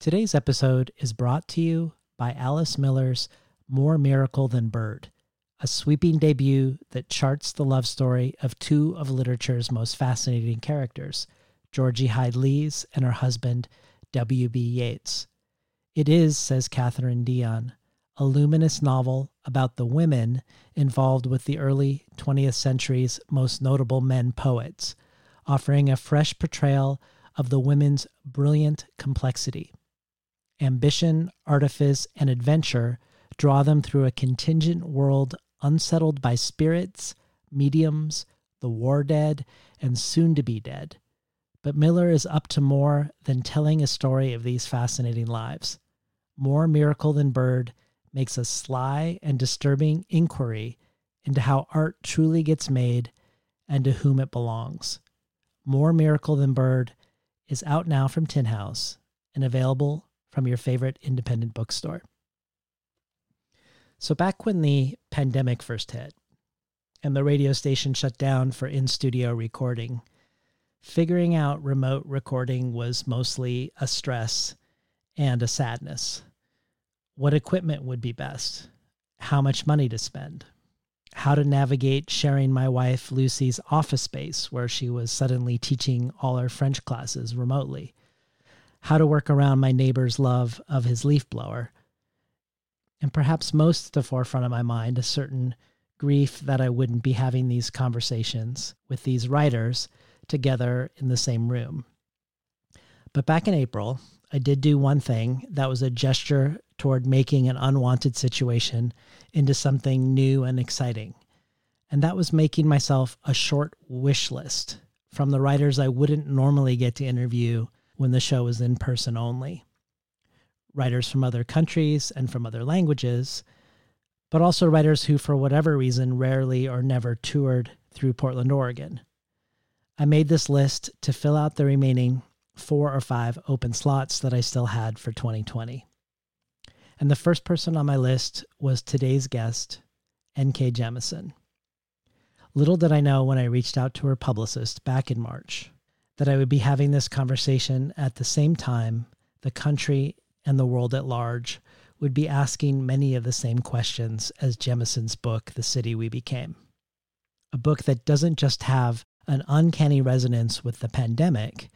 Today's episode is brought to you by Alice Miller's More Miracle Than Bird, a sweeping debut that charts the love story of two of literature's most fascinating characters, Georgie Hyde Lees and her husband, W.B. Yeats. It is, says Catherine Dion, a luminous novel about the women involved with the early 20th century's most notable men poets, offering a fresh portrayal of the women's brilliant complexity. Ambition, artifice, and adventure draw them through a contingent world unsettled by spirits, mediums, the war dead, and soon to be dead. But Miller is up to more than telling a story of these fascinating lives. More Miracle Than Bird makes a sly and disturbing inquiry into how art truly gets made and to whom it belongs. More Miracle Than Bird is out now from Tin House and available from your favorite independent bookstore. So, back when the pandemic first hit and the radio station shut down for in studio recording, figuring out remote recording was mostly a stress and a sadness. What equipment would be best? How much money to spend? How to navigate sharing my wife Lucy's office space where she was suddenly teaching all her French classes remotely? How to work around my neighbor's love of his leaf blower. And perhaps most at the forefront of my mind, a certain grief that I wouldn't be having these conversations with these writers together in the same room. But back in April, I did do one thing that was a gesture toward making an unwanted situation into something new and exciting. And that was making myself a short wish list from the writers I wouldn't normally get to interview when the show was in person only. Writers from other countries and from other languages, but also writers who, for whatever reason, rarely or never toured through Portland, Oregon. I made this list to fill out the remaining four or five open slots that I still had for 2020. And the first person on my list was today's guest, N.K. Jemisin. Little did I know when I reached out to her publicist back in March that I would be having this conversation at the same time the country and the world at large would be asking many of the same questions as Jemisin's book, The City We Became. A book that doesn't just have an uncanny resonance with the pandemic,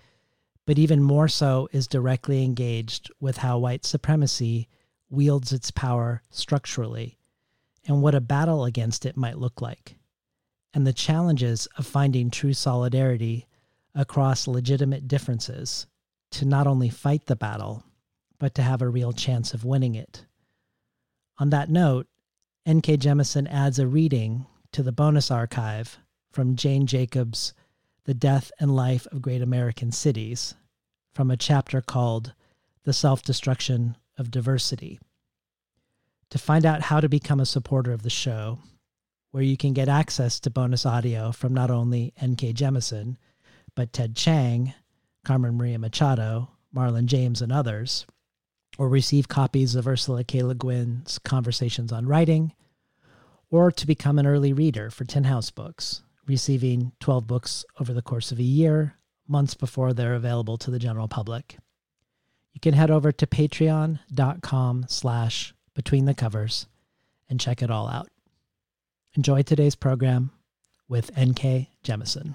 but even more so is directly engaged with how white supremacy wields its power structurally and what a battle against it might look like, and the challenges of finding true solidarity across legitimate differences to not only fight the battle, but to have a real chance of winning it. On that note, N.K. Jemisin adds a reading to the bonus archive from Jane Jacobs' The Death and Life of Great American Cities from a chapter called The Self Destruction of Diversity. To find out how to become a supporter of the show, where you can get access to bonus audio from not only N.K. Jemisin, but Ted Chiang, Carmen Maria Machado, Marlon James, and others, or receive copies of Ursula K. Le Guin's Conversations on Writing, or to become an early reader for Tin House Books, receiving 12 books over the course of a year, months before they're available to the general public. You can head over to patreon.com slash between the covers and check it all out. Enjoy today's program with N.K. Jemisin.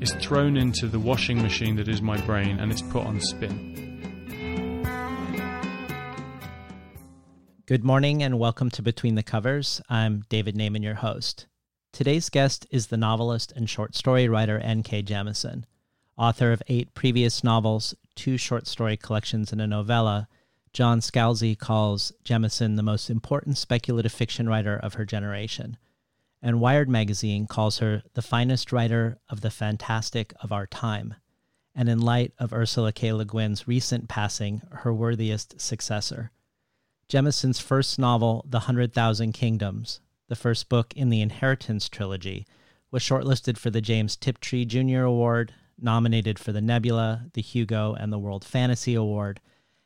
is thrown into the washing machine that is my brain and it's put on spin. Good morning and welcome to Between the Covers. I'm David Naimon, your host. Today's guest is the novelist and short story writer N.K. Jemisin, author of eight previous novels, two short story collections, and a novella. John Scalzi calls Jemisin the most important speculative fiction writer of her generation. And Wired magazine calls her the finest writer of the fantastic of our time. And in light of Ursula K. Le Guin's recent passing, her worthiest successor. Jemisin's first novel, The Hundred Thousand Kingdoms, the first book in the Inheritance trilogy, was shortlisted for the James Tiptree Jr. Award, nominated for the Nebula, the Hugo, and the World Fantasy Award,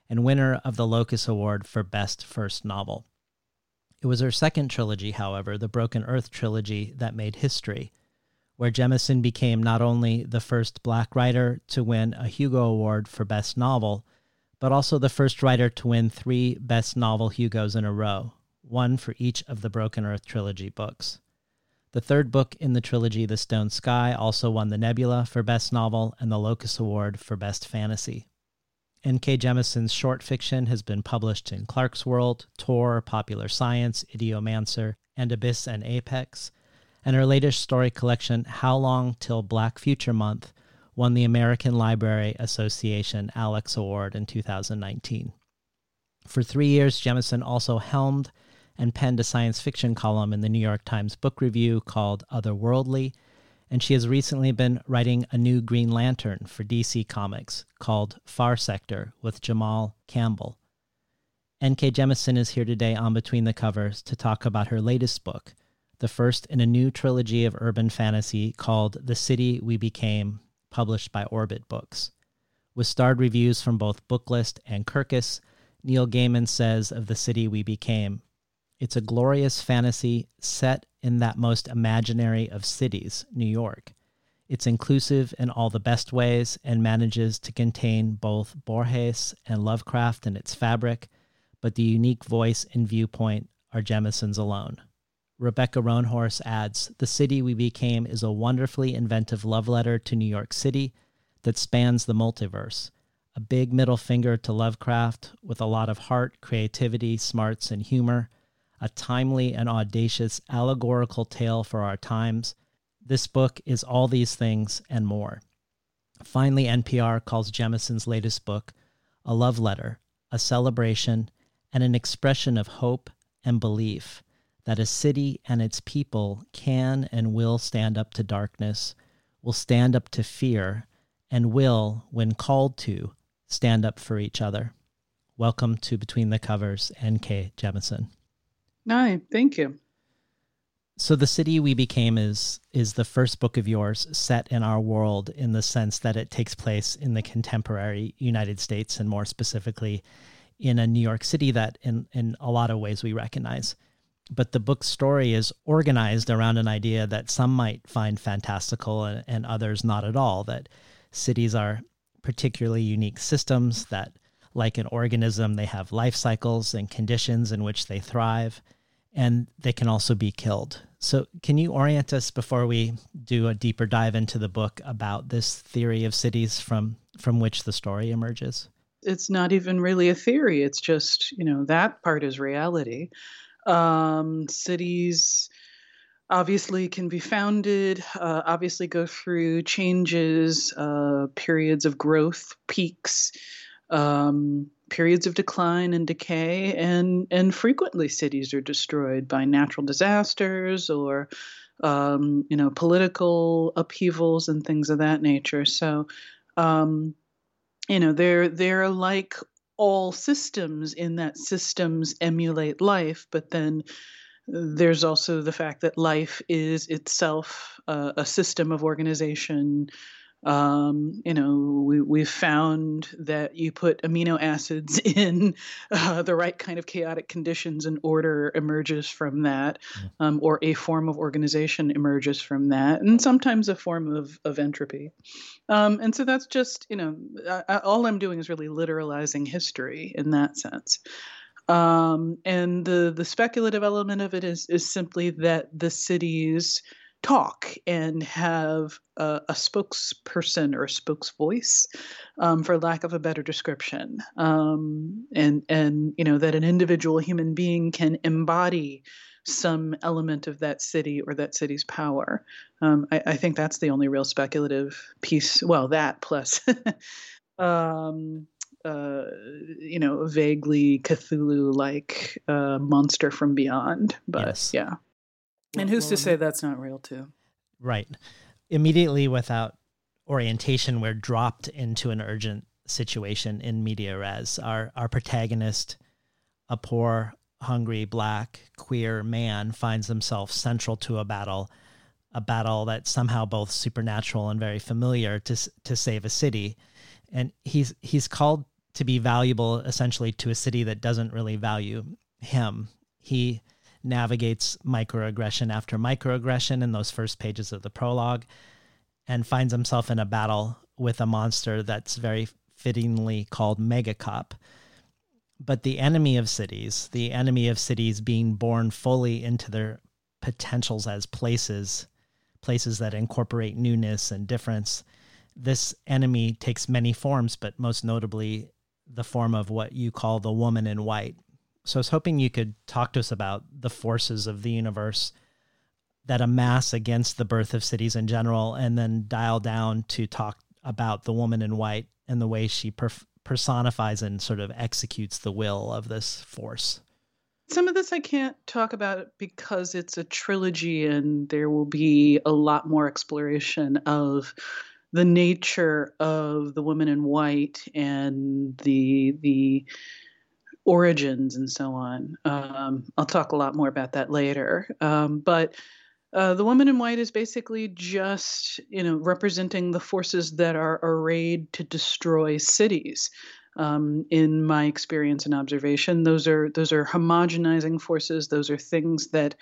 and winner of the Locus Award for Best First Novel. It was her second trilogy, however, the Broken Earth trilogy, that made history, where Jemisin became not only the first black writer to win a Hugo Award for Best Novel, but also the first writer to win three Best Novel Hugos in a row, one for each of the Broken Earth trilogy books. The third book in the trilogy, The Stone Sky, also won the Nebula for Best Novel and the Locus Award for Best Fantasy. N.K. Jemisin's short fiction has been published in Clarkesworld, Tor, Popular Science, Ideomancer, and Abyss and Apex, and her latest story collection, How Long Till Black Future Month, won the American Library Association Alex Award in 2019. For three years, Jemisin also helmed and penned a science fiction column in the New York Times Book Review called Otherworldly, and she has recently been writing a new Green Lantern for DC Comics called Far Sector with Jamal Campbell. N.K. Jemisin is here today on Between the Covers to talk about her latest book, the first in a new trilogy of urban fantasy called The City We Became published by Orbit Books. With starred reviews from both Booklist and Kirkus, Neil Gaiman says of the city we became It's a glorious fantasy set in that most imaginary of cities, New York. It's inclusive in all the best ways and manages to contain both Borges and Lovecraft in its fabric, but the unique voice and viewpoint are Jemisin's alone. Rebecca Roanhorse adds The city we became is a wonderfully inventive love letter to New York City that spans the multiverse. A big middle finger to Lovecraft with a lot of heart, creativity, smarts, and humor. A timely and audacious allegorical tale for our times. This book is all these things and more. Finally, NPR calls Jemisin's latest book a love letter, a celebration, and an expression of hope and belief that a city and its people can and will stand up to darkness, will stand up to fear, and will, when called to, stand up for each other. Welcome to Between the Covers, N.K. Jemisin. Hi, thank you. So the city we became is is the first book of yours set in our world in the sense that it takes place in the contemporary United States and more specifically in a New York City that in in a lot of ways we recognize but the book's story is organized around an idea that some might find fantastical and, and others not at all that cities are particularly unique systems that like an organism they have life cycles and conditions in which they thrive and they can also be killed. So can you orient us before we do a deeper dive into the book about this theory of cities from from which the story emerges? It's not even really a theory. It's just you know that part is reality. Um, cities obviously can be founded, uh, obviously go through changes, uh, periods of growth, peaks, um, periods of decline and decay, and and frequently cities are destroyed by natural disasters or um, you know political upheavals and things of that nature. So. Um, you know they're they're like all systems in that systems emulate life, but then there's also the fact that life is itself uh, a system of organization. Um, you know, we, we've found that you put amino acids in uh, the right kind of chaotic conditions and order emerges from that, mm. um, or a form of organization emerges from that, and sometimes a form of, of entropy. Um, and so that's just, you know, I, I, all I'm doing is really literalizing history in that sense. Um, and the the speculative element of it is is simply that the cities talk and have a, a spokesperson or a spokesvoice, um, for lack of a better description, um, and and you know that an individual human being can embody some element of that city or that city's power. Um, I, I, think that's the only real speculative piece. Well, that plus, um, uh, you know, vaguely Cthulhu-like uh, monster from beyond. But yes. yeah, and who's to say that's not real too? Right. Immediately without orientation, we're dropped into an urgent situation in media res. Our our protagonist, a poor hungry black queer man finds himself central to a battle a battle that's somehow both supernatural and very familiar to to save a city and he's he's called to be valuable essentially to a city that doesn't really value him he navigates microaggression after microaggression in those first pages of the prologue and finds himself in a battle with a monster that's very fittingly called megacop but the enemy of cities, the enemy of cities being born fully into their potentials as places, places that incorporate newness and difference, this enemy takes many forms, but most notably the form of what you call the woman in white. So I was hoping you could talk to us about the forces of the universe that amass against the birth of cities in general, and then dial down to talk about the woman in white and the way she perf- personifies and sort of executes the will of this force. Some of this I can't talk about because it's a trilogy and there will be a lot more exploration of the nature of the woman in white and the the origins and so on. Um, I'll talk a lot more about that later. Um, but uh, the woman in white is basically just, you know, representing the forces that are arrayed to destroy cities. Um, in my experience and observation, those are those are homogenizing forces. Those are things that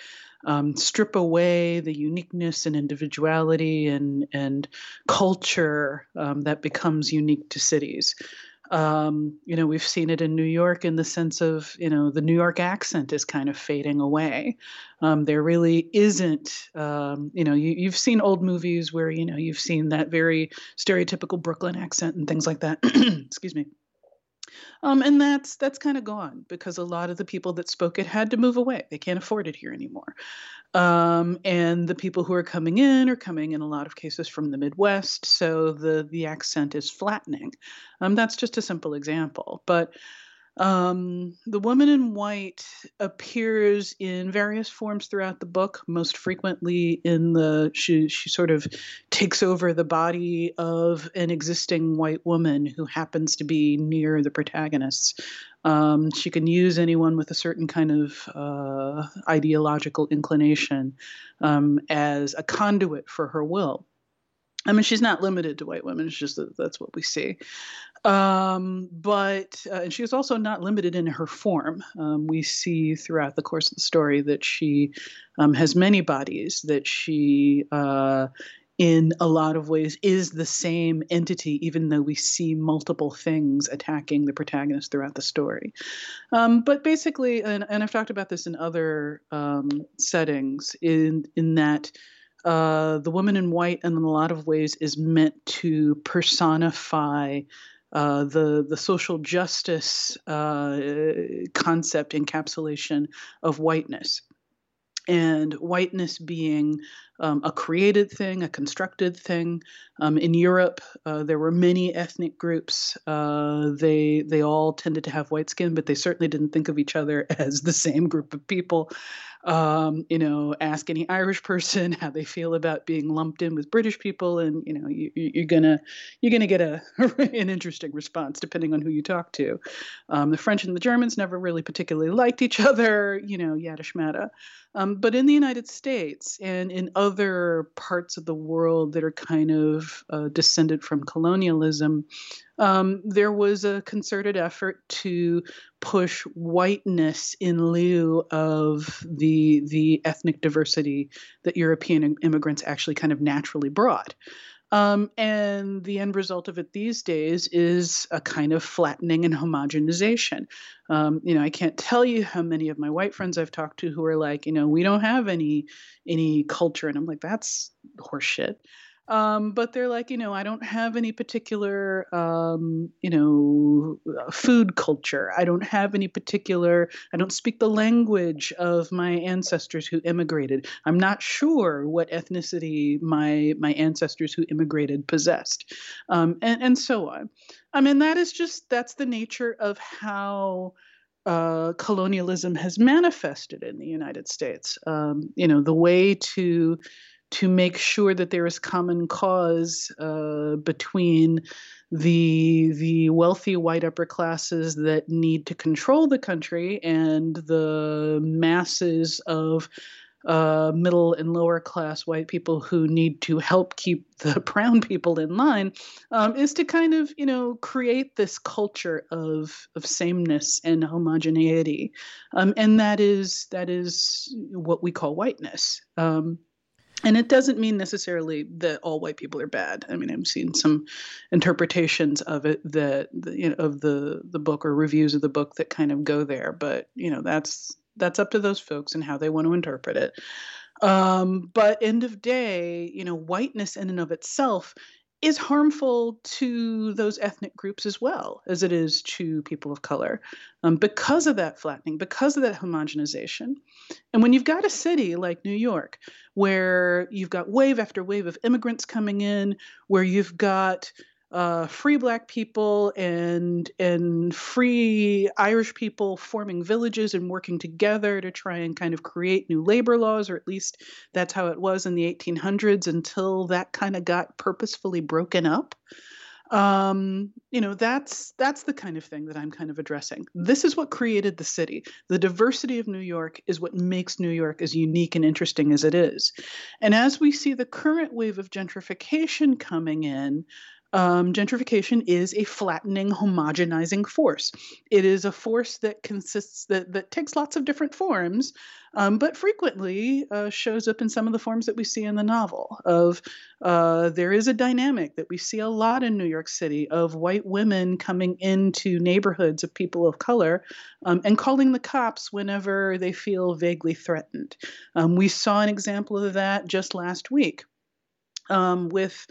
um, strip away the uniqueness and individuality and and culture um, that becomes unique to cities. Um, you know, we've seen it in New York in the sense of, you know, the New York accent is kind of fading away. Um, there really isn't, um, you know, you, have seen old movies where, you know, you've seen that very stereotypical Brooklyn accent and things like that. Excuse me. Um, and that's that's kind of gone because a lot of the people that spoke it had to move away. They can't afford it here anymore. Um, and the people who are coming in are coming in a lot of cases from the Midwest, so the the accent is flattening. Um, that's just a simple example, but um, the woman in white appears in various forms throughout the book. Most frequently, in the she she sort of takes over the body of an existing white woman who happens to be near the protagonists. Um, she can use anyone with a certain kind of uh, ideological inclination um, as a conduit for her will. I mean, she's not limited to white women. It's just that that's what we see. Um, but uh, and she is also not limited in her form. Um, we see throughout the course of the story that she um, has many bodies. That she, uh, in a lot of ways, is the same entity, even though we see multiple things attacking the protagonist throughout the story. Um, but basically, and, and, I've talked about this in other um, settings, in in that. Uh, the woman in white, and in a lot of ways, is meant to personify uh, the the social justice uh, concept encapsulation of whiteness and whiteness being um, a created thing, a constructed thing. Um, in Europe, uh, there were many ethnic groups. Uh, they they all tended to have white skin, but they certainly didn't think of each other as the same group of people. Um, you know, ask any Irish person how they feel about being lumped in with British people, and you know, you, you're gonna you're gonna get a an interesting response depending on who you talk to. Um, the French and the Germans never really particularly liked each other. You know, yada schmata. Um, but in the United States and in other parts of the world that are kind of uh, descended from colonialism, um, there was a concerted effort to push whiteness in lieu of the the ethnic diversity that European immigrants actually kind of naturally brought. Um, and the end result of it these days is a kind of flattening and homogenization. Um, you know, I can't tell you how many of my white friends I've talked to who are like, you know, we don't have any any culture, and I'm like, that's horseshit. Um, but they're like, you know, I don't have any particular, um, you know, uh, food culture. I don't have any particular, I don't speak the language of my ancestors who immigrated. I'm not sure what ethnicity my my ancestors who immigrated possessed, um, and and so on. I mean, that is just that's the nature of how. Uh, colonialism has manifested in the United States. Um, you know, the way to to make sure that there is common cause uh, between the the wealthy white upper classes that need to control the country and the masses of uh, middle and lower class white people who need to help keep the brown people in line um, is to kind of you know create this culture of of sameness and homogeneity. Um, and that is that is what we call whiteness. Um, and it doesn't mean necessarily that all white people are bad. I mean, I've seen some interpretations of it that you know of the the book or reviews of the book that kind of go there, but you know that's that's up to those folks and how they want to interpret it. Um, but end of day, you know, whiteness in and of itself is harmful to those ethnic groups as well as it is to people of color um, because of that flattening, because of that homogenization. And when you've got a city like New York, where you've got wave after wave of immigrants coming in, where you've got uh, free black people and and free Irish people forming villages and working together to try and kind of create new labor laws, or at least that's how it was in the 1800s until that kind of got purposefully broken up. Um, you know, that's that's the kind of thing that I'm kind of addressing. This is what created the city. The diversity of New York is what makes New York as unique and interesting as it is. And as we see the current wave of gentrification coming in, um, gentrification is a flattening, homogenizing force. It is a force that consists that that takes lots of different forms, um, but frequently uh, shows up in some of the forms that we see in the novel. Of uh, there is a dynamic that we see a lot in New York City of white women coming into neighborhoods of people of color um, and calling the cops whenever they feel vaguely threatened. Um, we saw an example of that just last week um, with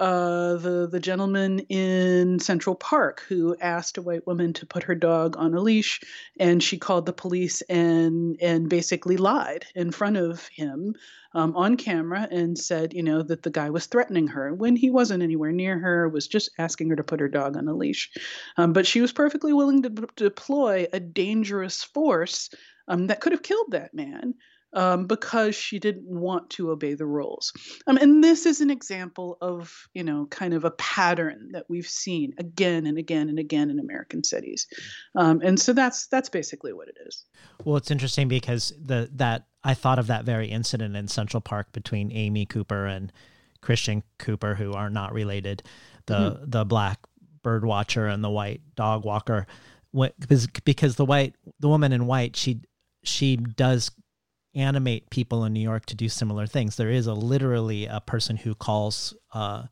uh, the the gentleman in Central Park who asked a white woman to put her dog on a leash, and she called the police and and basically lied in front of him um, on camera and said, you know, that the guy was threatening her when he wasn't anywhere near her, was just asking her to put her dog on a leash, um, but she was perfectly willing to d- deploy a dangerous force um, that could have killed that man um, because she didn't want to obey the rules. Um, and this is an example of, you know, kind of a pattern that we've seen again and again and again in American cities. Um, and so that's that's basically what it is. Well, it's interesting because the that I thought of that very incident in Central Park between Amy Cooper and Christian Cooper, who are not related, the mm-hmm. the black bird watcher and the white dog walker. What, because because the white the woman in white she she does animate people in New York to do similar things. There is a literally a person who calls uh,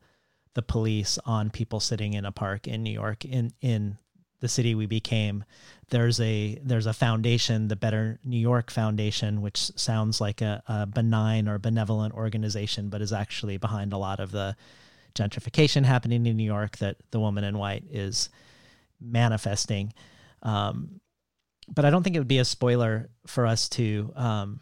the police on people sitting in a park in New York in in the city we became. There's a there's a foundation, the Better New York Foundation, which sounds like a, a benign or benevolent organization, but is actually behind a lot of the gentrification happening in New York that the woman in white is manifesting. Um, but I don't think it would be a spoiler for us to um,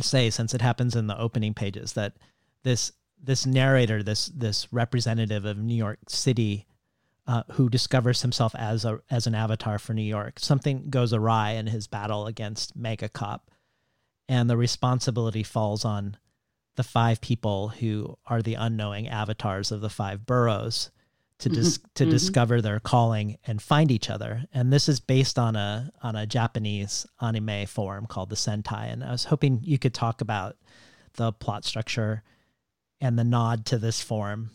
say since it happens in the opening pages that this this narrator this this representative of New York City uh, who discovers himself as a as an avatar for New York something goes awry in his battle against Mega Cop and the responsibility falls on the five people who are the unknowing avatars of the five boroughs to dis- mm-hmm. to mm-hmm. discover their calling and find each other. And this is based on a on a Japanese anime form called the Sentai. And I was hoping you could talk about the plot structure and the nod to this form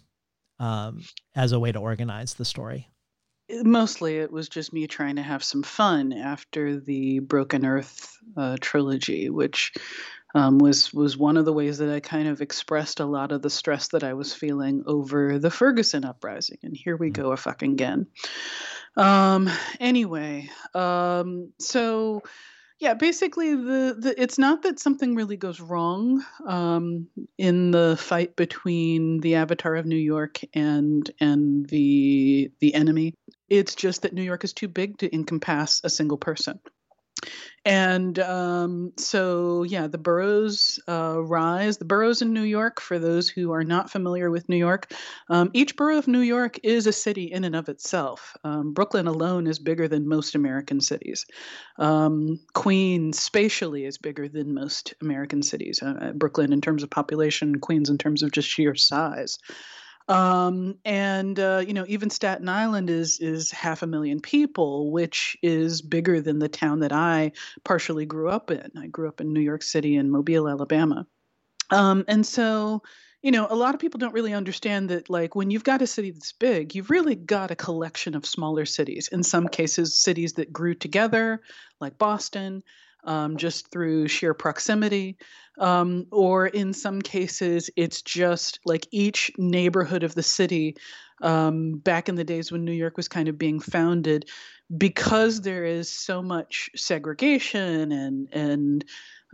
um, as a way to organize the story. Mostly, it was just me trying to have some fun after the Broken Earth uh, trilogy, which um, was was one of the ways that I kind of expressed a lot of the stress that I was feeling over the Ferguson uprising. And here we go a fucking again. Um, anyway, um, so yeah, basically the, the it's not that something really goes wrong um, in the fight between the Avatar of New York and and the the enemy. It's just that New York is too big to encompass a single person. And um, so, yeah, the boroughs uh, rise. The boroughs in New York, for those who are not familiar with New York, um, each borough of New York is a city in and of itself. Um, Brooklyn alone is bigger than most American cities. Um, Queens, spatially, is bigger than most American cities. Uh, Brooklyn, in terms of population, Queens, in terms of just sheer size. Um, and uh, you know, even Staten Island is is half a million people, which is bigger than the town that I partially grew up in. I grew up in New York City and Mobile, Alabama. Um, and so, you know, a lot of people don't really understand that, like, when you've got a city that's big, you've really got a collection of smaller cities. In some cases, cities that grew together, like Boston, um, just through sheer proximity. Um, or in some cases, it's just like each neighborhood of the city um, back in the days when New York was kind of being founded, because there is so much segregation and and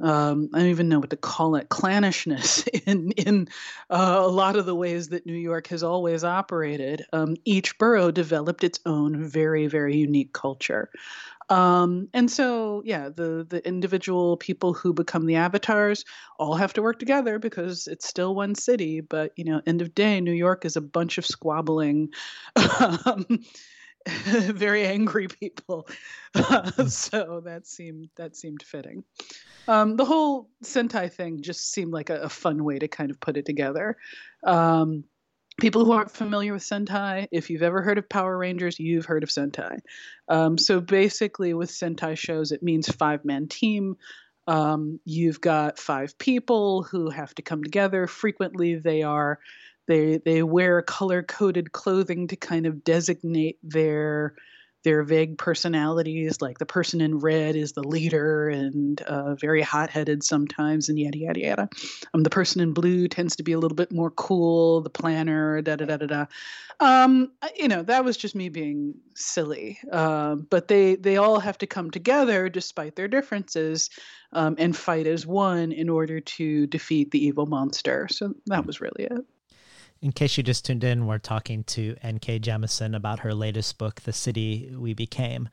um, I don't even know what to call it, clannishness in in uh, a lot of the ways that New York has always operated. Um, each borough developed its own very very unique culture. Um, and so, yeah, the the individual people who become the avatars all have to work together because it's still one city. But you know, end of day, New York is a bunch of squabbling, um, very angry people. So that seemed that seemed fitting. Um, the whole Sentai thing just seemed like a, a, fun way to kind of put it together. Um, people who aren't familiar with Sentai, if you've ever heard of Power Rangers, you've heard of Sentai. Um, so basically, with Sentai shows, it means five man team. Um, you've got five people who have to come together. Frequently, they are they they wear color coded clothing to kind of designate their their vague personalities. Like the person in red is the leader and uh, very hot headed sometimes, and yada yada yada. Um, the person in blue tends to be a little bit more cool, the planner, da da da da da. Um, you know, that was just me being silly. Uh, but they they all have to come together despite their differences um, and fight as one in order to defeat the evil monster. So that was really it. In case you just tuned in, we're talking to N.K. Jemisin about her latest book, The City We Became.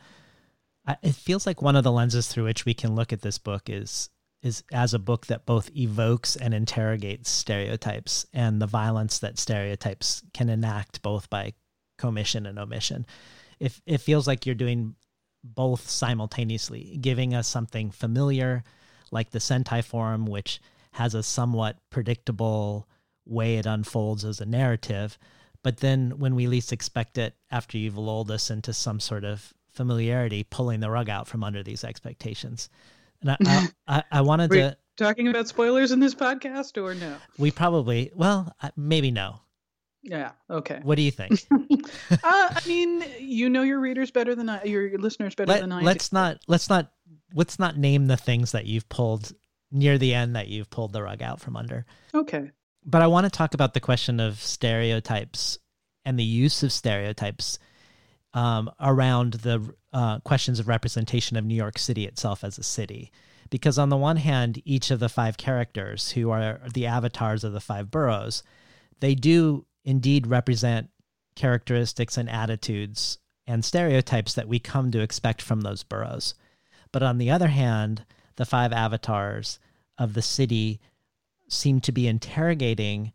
It feels like one of the lenses through which we can look at this book is is as a book that both evokes and interrogates stereotypes and the violence that stereotypes can enact both by commission and omission. If it feels like you're doing both simultaneously, giving us something familiar like the Sentai Forum, which has a somewhat predictable way it unfolds as a narrative. But then when we least expect it, after you've lulled us into some sort of familiarity, pulling the rug out from under these expectations. And I, I, I, I wanted to talking about spoilers in this podcast or no? We probably well maybe no. Yeah. Okay. What do you think? uh, I mean, you know your readers better than I, your listeners better Let, than I. Let's do. not. Let's not. Let's not name the things that you've pulled near the end that you've pulled the rug out from under. Okay but I want to talk about the question of stereotypes and the use of stereotypes um, around the uh, questions of representation of New York City itself as a city. Because on the one hand, each of the five characters who are the avatars of the five boroughs, they do indeed represent characteristics and attitudes and stereotypes that we come to expect from those boroughs. But on the other hand, the five avatars of the city seem to be interrogating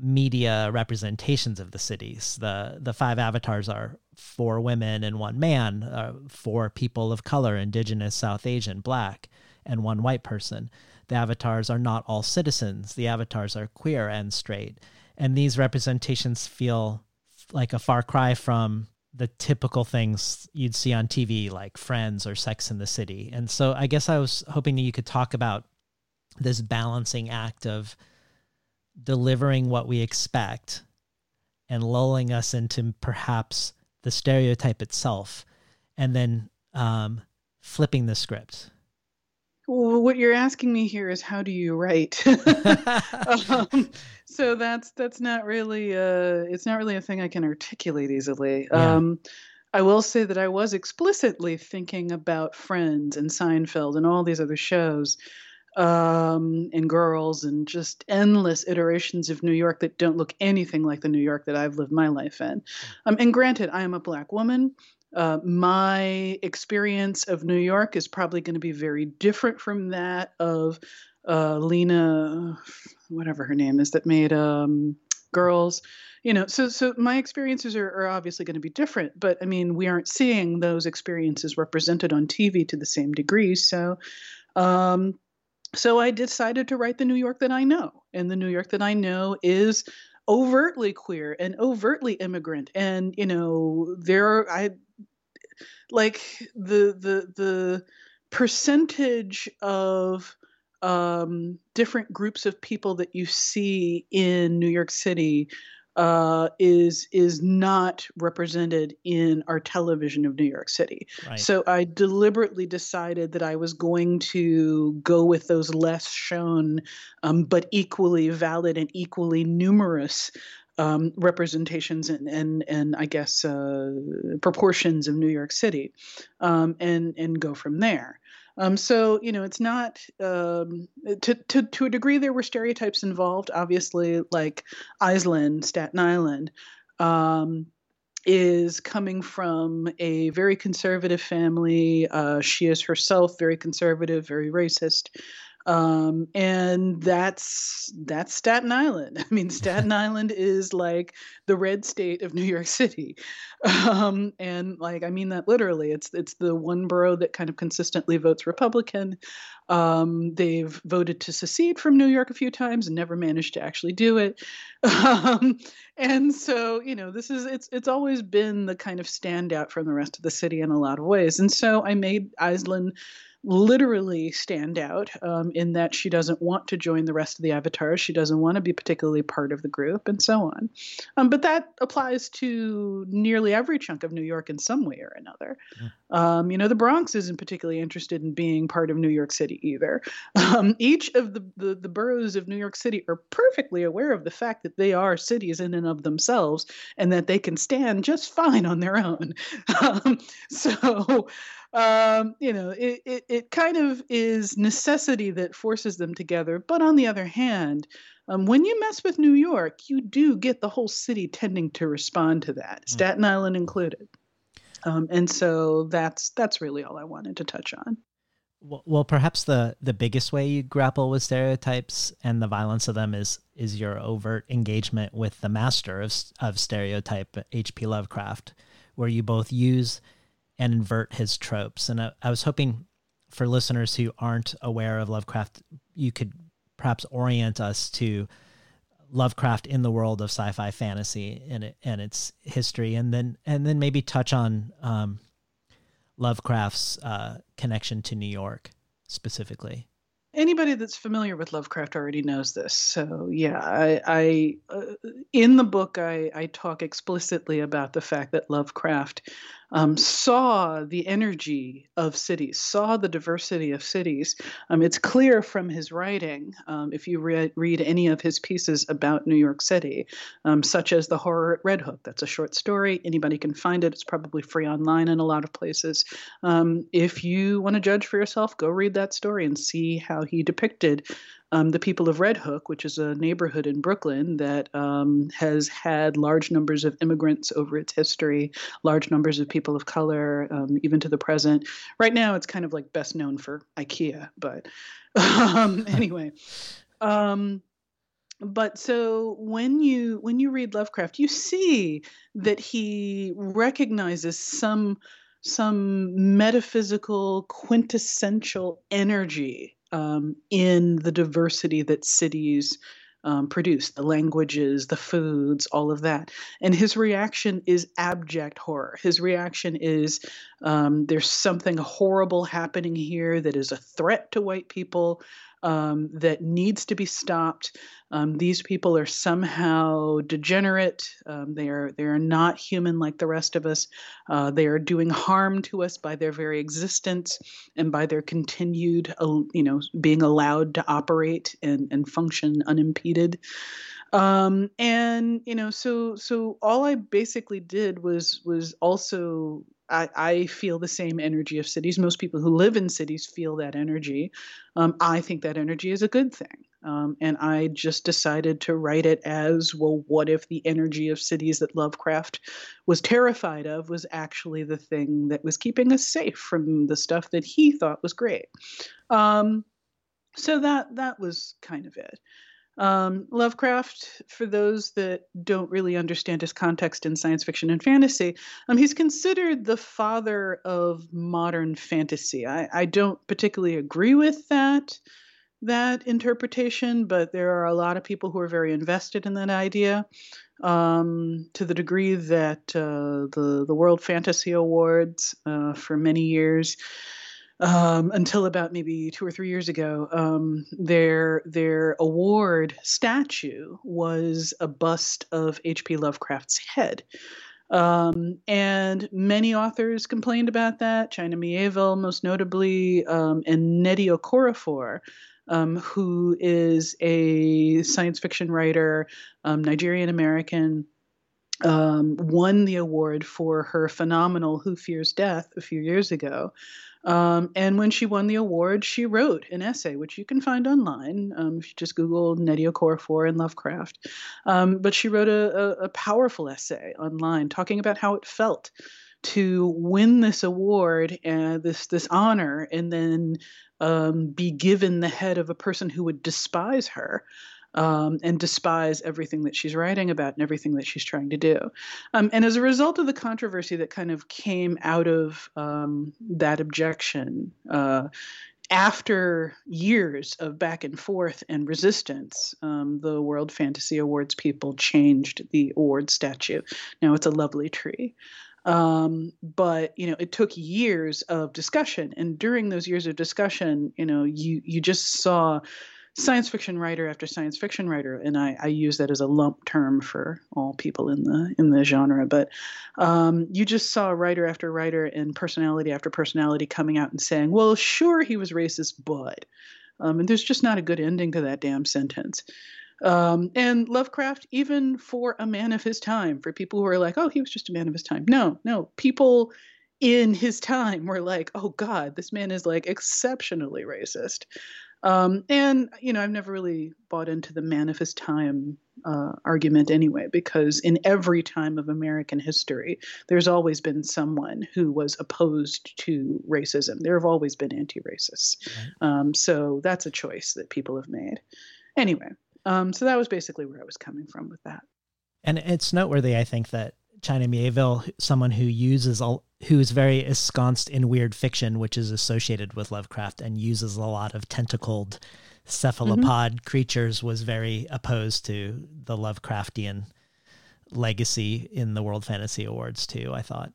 media representations of the cities. The the five avatars are four women and one man, uh, four people of color, indigenous, South Asian, black, and one white person. The avatars are not all citizens. The avatars are queer and straight. And these representations feel like a far cry from the typical things you'd see on TV like Friends or Sex in the City. And so I guess I was hoping that you could talk about this balancing act of delivering what we expect and lulling us into perhaps the stereotype itself and then um, flipping the script what you're asking me here is how do you write? um, so that's that's not really uh, it's not really a thing I can articulate easily. Yeah. Um, I will say that I was explicitly thinking about Friends and Seinfeld and all these other shows um, and girls and just endless iterations of New York that don't look anything like the New York that I've lived my life in. Um, and granted, I am a black woman. Uh, my experience of New York is probably going to be very different from that of uh, Lena, whatever her name is, that made um, Girls. You know, so so my experiences are, are obviously going to be different, but I mean, we aren't seeing those experiences represented on TV to the same degree. So, um, so I decided to write the New York that I know, and the New York that I know is overtly queer and overtly immigrant and you know there i like the the the percentage of um, different groups of people that you see in New York City uh, is is not represented in our television of New York City. Right. So I deliberately decided that I was going to go with those less shown, um, but equally valid and equally numerous um, representations and, and and I guess uh, proportions of New York City, um, and and go from there. Um, so you know, it's not um, to to to a degree there were stereotypes involved. Obviously, like Aislyn, Staten Island. Um, is coming from a very conservative family. Uh, she is herself very conservative, very racist. Um, and that's that's Staten Island. I mean, Staten Island is like the red state of New York City, um, and like I mean that literally. It's it's the one borough that kind of consistently votes Republican. Um, they've voted to secede from New York a few times and never managed to actually do it. Um, and so you know, this is it's it's always been the kind of standout from the rest of the city in a lot of ways. And so I made Aislyn literally stand out um, in that she doesn't want to join the rest of the avatars. She doesn't want to be particularly part of the group, and so on. Um, but that applies to nearly every chunk of New York in some way or another. Um, you know, the Bronx isn't particularly interested in being part of New York City either. Um, each of the, the, the boroughs of New York City are perfectly aware of the fact that they are cities in and of themselves and that they can stand just fine on their own. Um, so, um, you know, it, it, it kind of is necessity that forces them together. But on the other hand, um, when you mess with New York, you do get the whole city tending to respond to that, mm. Staten Island included. Um, and so that's that's really all I wanted to touch on. Well, well, perhaps the the biggest way you grapple with stereotypes and the violence of them is is your overt engagement with the master of of stereotype, H.P. Lovecraft, where you both use and invert his tropes. And I, I was hoping for listeners who aren't aware of Lovecraft, you could perhaps orient us to Lovecraft in the world of sci-fi fantasy and and its history, and then and then maybe touch on um, Lovecraft's uh, connection to New York specifically. Anybody that's familiar with Lovecraft already knows this. So yeah, I, I uh, in the book I, I talk explicitly about the fact that Lovecraft um, saw the energy of cities, saw the diversity of cities. Um, it's clear from his writing, um, if you re- read any of his pieces about New York City, um, such as The Horror at Red Hook. That's a short story. Anybody can find it. It's probably free online in a lot of places. Um, if you want to judge for yourself, go read that story and see how he depicted um, the people of Red Hook, which is a neighborhood in Brooklyn that um, has had large numbers of immigrants over its history, large numbers of people of color, um, even to the present. Right now, it's kind of like best known for IKEA, but um, anyway. Um, but so when you when you read Lovecraft, you see that he recognizes some some metaphysical quintessential energy um, in the diversity that cities um, produce the languages, the foods, all of that. And his reaction is abject horror. His reaction is um, there's something horrible happening here that is a threat to white people. um, that needs to be stopped. Um, these people are somehow degenerate. Um, they are they are not human like the rest of us. Uh, they are doing harm to us by their very existence and by their continued, you know, being allowed to operate and, and function unimpeded um and you know so so all i basically did was was also I, I feel the same energy of cities. Most people who live in cities feel that energy. Um, I think that energy is a good thing. Um, and I just decided to write it as well, what if the energy of cities that Lovecraft was terrified of was actually the thing that was keeping us safe from the stuff that he thought was great? Um, so that that was kind of it. Um, Lovecraft, for those that don't really understand his context in science fiction and fantasy, um, he's considered the father of modern fantasy. I, I don't particularly agree with that that interpretation, but there are a lot of people who are very invested in that idea. Um, to the degree that uh, the the World Fantasy Awards uh, for many years um, until about maybe two or three years ago, um, their their award statue was a bust of H.P. Lovecraft's head. Um, and many authors complained about that. China Miéville, most notably, um, and Nnedi Okorafor, um, who is a science fiction writer, um, Nigerian American, um, won the award for her phenomenal Who Fears Death a few years ago. Um, and when she won the award, she wrote an essay, which you can find online um, if you just Google Nnedi Okorafor and Lovecraft. Um, but she wrote a, a, a, powerful essay online talking about how it felt to win this award and this this honor, and then um, be given the head of a person who would despise her um, and despise everything that she's writing about and everything that she's trying to do. Um, and as a result of the controversy that kind of came out of um, that objection, uh, after years of back and forth and resistance, um, the World Fantasy Awards people changed the award statue. Now it's a lovely tree. Um, but you know, it took years of discussion, and during those years of discussion, you know, you you just saw science fiction writer after science fiction writer, and I, I, use that as a lump term for all people in the in the genre. But um, you just saw writer after writer and personality after personality coming out and saying, "Well, sure, he was racist, but," um, and there's just not a good ending to that damn sentence. Um, and Lovecraft, even for a man of his time, for people who are like, "Oh, he was just a man of his time," no, no, people in his time were like, "Oh God, this man is like exceptionally racist." Um, and you know, I've never really bought into the man of his time uh, argument anyway, because in every time of American history, there's always been someone who was opposed to racism. There have always been anti-racists. Right. Um, so that's a choice that people have made. Anyway, um, so that was basically where I was coming from with that. And it's noteworthy, I think, that China Miéville, someone who uses all, who is very ensconced in weird fiction, which is associated with Lovecraft, and uses a lot of tentacled cephalopod mm-hmm. creatures, was very opposed to the Lovecraftian legacy in the World Fantasy Awards too. I thought.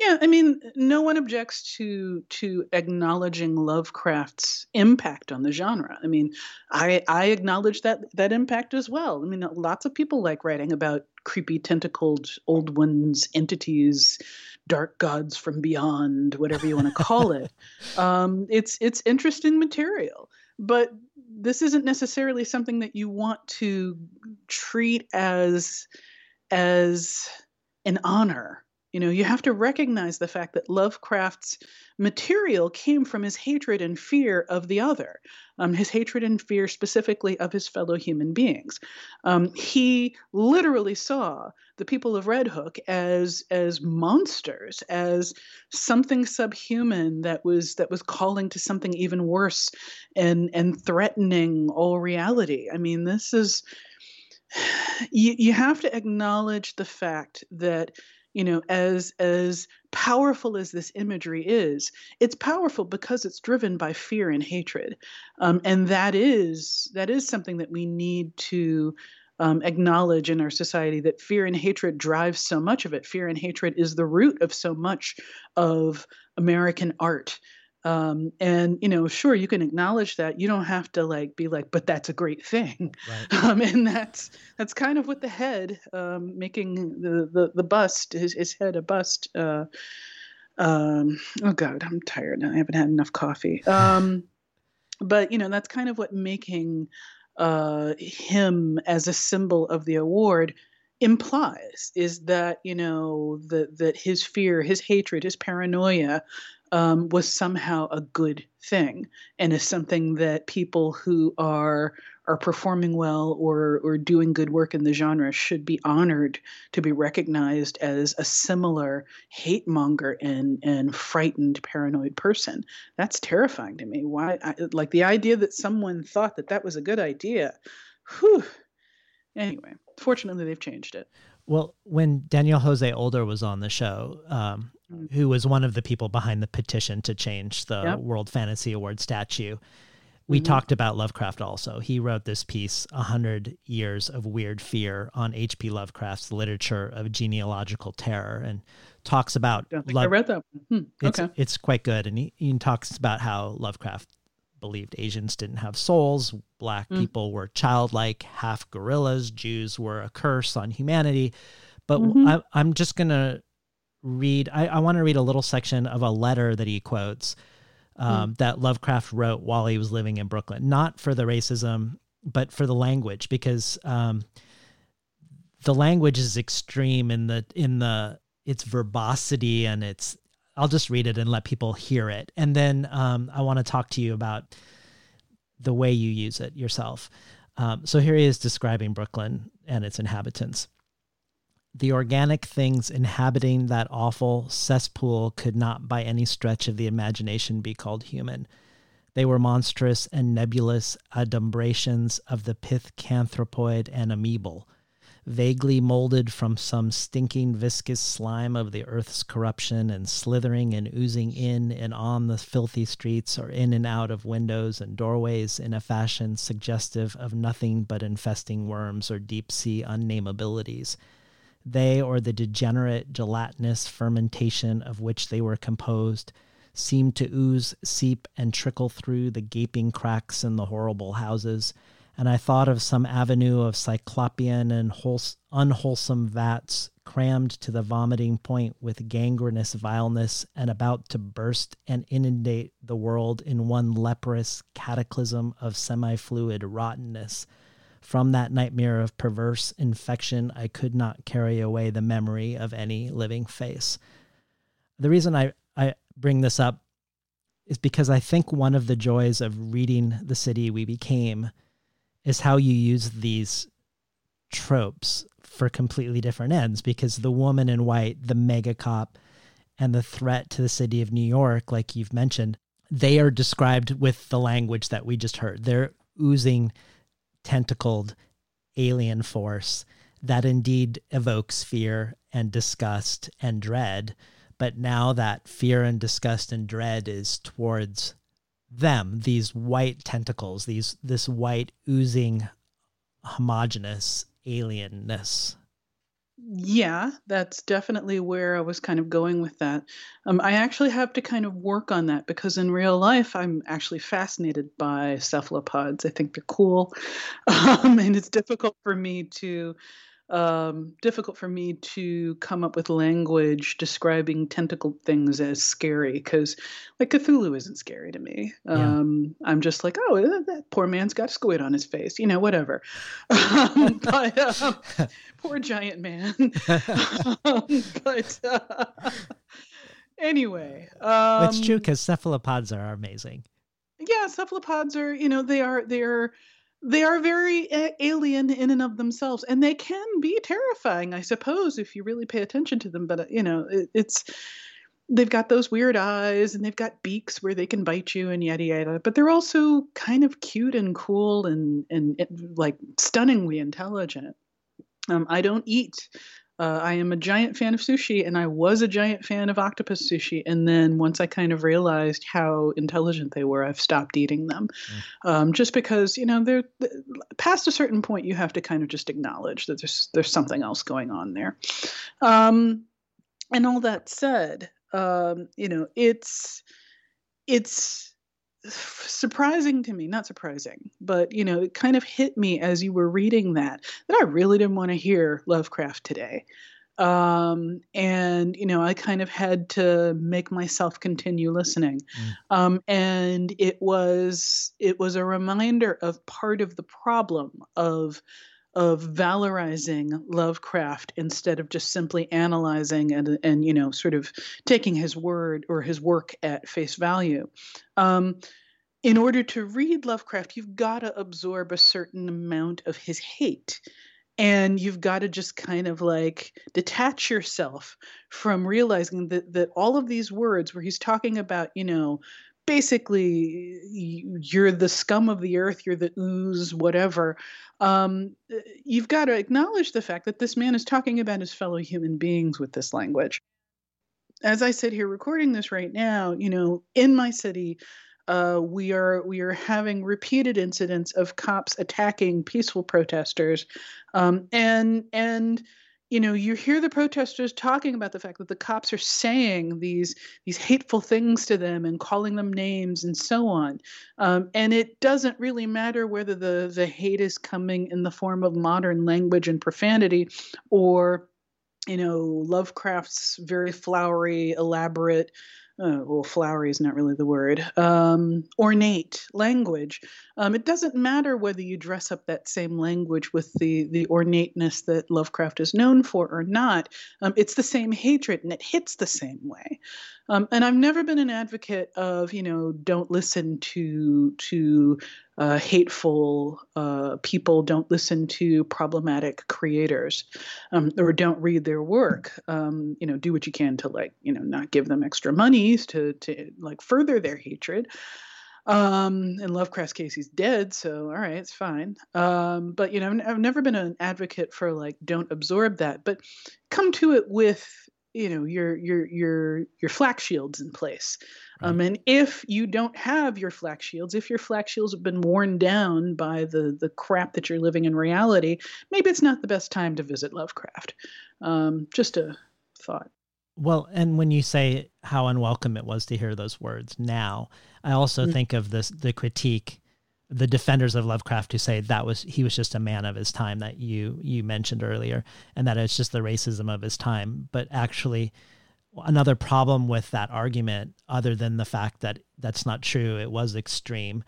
Yeah, I mean, no one objects to to acknowledging Lovecraft's impact on the genre. I mean, I I acknowledge that that impact as well. I mean, lots of people like writing about creepy tentacled old ones, entities, dark gods from beyond, whatever you want to call it. Um, it's it's interesting material, but this isn't necessarily something that you want to treat as as an honor you know, you have to recognize the fact that Lovecraft's material came from his hatred and fear of the other, um, his hatred and fear specifically of his fellow human beings. Um, he literally saw the people of Red Hook as as monsters, as something subhuman that was that was calling to something even worse and and threatening all reality. I mean, this is you, you have to acknowledge the fact that you know as as powerful as this imagery is it's powerful because it's driven by fear and hatred um, and that is that is something that we need to um, acknowledge in our society that fear and hatred drives so much of it. Fear and hatred is the root of so much of american art Um, and you know, sure, you can acknowledge that. You don't have to like be like, but that's a great thing. Right. Um, and that's that's kind of what the head um, making the, the the bust his his head a bust. Uh, um, oh God, I'm tired. I haven't had enough coffee. Um, but you know, that's kind of what making uh, him as a symbol of the award implies is that you know that that his fear his hatred his paranoia um, was somehow a good thing and is something that people who are are performing well or or doing good work in the genre should be honored to be recognized as a similar hate monger and and frightened paranoid person. That's terrifying to me. Why I, like the idea that someone thought that that was a good idea whew. Anyway fortunately they've changed it. Well, when Daniel Jose Older was on the show, um, Mm. who was one of the people behind the petition to change the Yep. World Fantasy Award statue, we Mhm. talked about Lovecraft also. He wrote this piece, A Hundred Years of Weird Fear, on H.P. Lovecraft's literature of genealogical terror and talks about think i read that hmm. it's, okay it's quite good. And he, he talks about how Lovecraft believed Asians didn't have souls, black Mm. people were childlike, half gorillas, Jews were a curse on humanity. But Mhm. I, I'm just going to read, I, I want to read a little section of a letter that he quotes um, that Lovecraft wrote while he was living in Brooklyn, not for the racism, but for the language, because um, the language is extreme in the in the its verbosity and its I'll just read it and let people hear it. And then um, I want to talk to you about the way you use it yourself. Um, so here he is describing Brooklyn and its inhabitants. The organic things inhabiting that awful cesspool could not by any stretch of the imagination be called human. They were monstrous and nebulous adumbrations of the pithecanthropoid and amoebal vaguely molded from some stinking viscous slime of the earth's corruption and slithering and oozing in and on the filthy streets or in and out of windows and doorways in a fashion suggestive of nothing but infesting worms or deep sea unnamabilities. They or the degenerate gelatinous fermentation of which they were composed seemed to ooze, seep, and trickle through the gaping cracks in the horrible houses and I thought of some avenue of cyclopean and unwholesome vats crammed to the vomiting point with gangrenous vileness and about to burst and inundate the world in one leprous cataclysm of semi-fluid rottenness. From that nightmare of perverse infection, I could not carry away the memory of any living face. The reason I, I bring this up is because I think one of the joys of reading The City We Became is how you use these tropes for completely different ends because the woman in white, the mega cop, and the threat to the city of New York, like you've mentioned, they are described with the language that we just heard. They're oozing tentacled alien force that indeed evokes fear and disgust and dread. But now that fear and disgust and dread is towards them, these white tentacles, these this white oozing homogenous alienness. Yeah, that's definitely where I was kind of going with that. Um, I actually have to kind of work on that because in real life, I'm actually fascinated by cephalopods. I think they're cool, um, and it's difficult for me to um, difficult for me to come up with language describing tentacled things as scary because, like, Cthulhu isn't scary to me. Um, I'm just like, oh, that, that poor man's got a squid on his face, you know, whatever. Um, but um, poor giant man. um, but uh, anyway, um, it's true because cephalopods are amazing. yeah, cephalopods are, you know, they are they are they are very alien in and of themselves, and they can be terrifying, I suppose, if you really pay attention to them. But uh, you know, it, it's they've got those weird eyes and they've got beaks where they can bite you and yada yada. But they're also kind of cute and cool and and, and like stunningly intelligent. Um, I don't eat. Uh, I am a giant fan of sushi, and I was a giant fan of octopus sushi. And then once I kind of realized how intelligent they were, I've stopped eating them. Um, just because you know they're th- past a certain point, you have to kind of just acknowledge that there's there's something else going on there. Um, and all that said, um, you know it's it's surprising to me not surprising but you know it kind of hit me as you were reading that that i really didn't want to hear lovecraft today um, and you know i kind of had to make myself continue listening mm. um, and it was it was a reminder of part of the problem of of valorizing Lovecraft instead of just simply analyzing and and you know sort of taking his word or his work at face value. Um, in order to read Lovecraft, you've got to absorb a certain amount of his hate. And you've got to just kind of like detach yourself from realizing that that all of these words where he's talking about, you know, basically you're the scum of the earth, you're the ooze, whatever. Um, you've got to acknowledge the fact that this man is talking about his fellow human beings with this language. As I sit here recording this right now, you know, in my city, uh, we are we are having repeated incidents of cops attacking peaceful protesters, um, and and you know you hear the protesters talking about the fact that the cops are saying these these hateful things to them and calling them names and so on. Um, and it doesn't really matter whether the the hate is coming in the form of modern language and profanity or you know lovecraft's very flowery elaborate uh, well, flowery is not really the word, um, ornate language. Um, it doesn't matter whether you dress up that same language with the, the ornateness that Lovecraft is known for or not. Um, it's the same hatred and it hits the same way. Um, and I've never been an advocate of, you know, don't listen to to uh, hateful uh, people, don't listen to problematic creators, um, or don't read their work. Um, you know, do what you can to like, you know, not give them extra monies to to like further their hatred. Um, in Lovecraft's case, he's dead, so all right, it's fine. Um, but you know, I've never been an advocate for like don't absorb that, but come to it with you know your your your your flak shields in place right. um, and if you don't have your flak shields if your flak shields have been worn down by the the crap that you're living in reality maybe it's not the best time to visit lovecraft um, just a thought well and when you say how unwelcome it was to hear those words now i also mm-hmm. think of this the critique the defenders of Lovecraft who say that was he was just a man of his time that you you mentioned earlier, and that it's just the racism of his time. But actually, another problem with that argument, other than the fact that that's not true, it was extreme,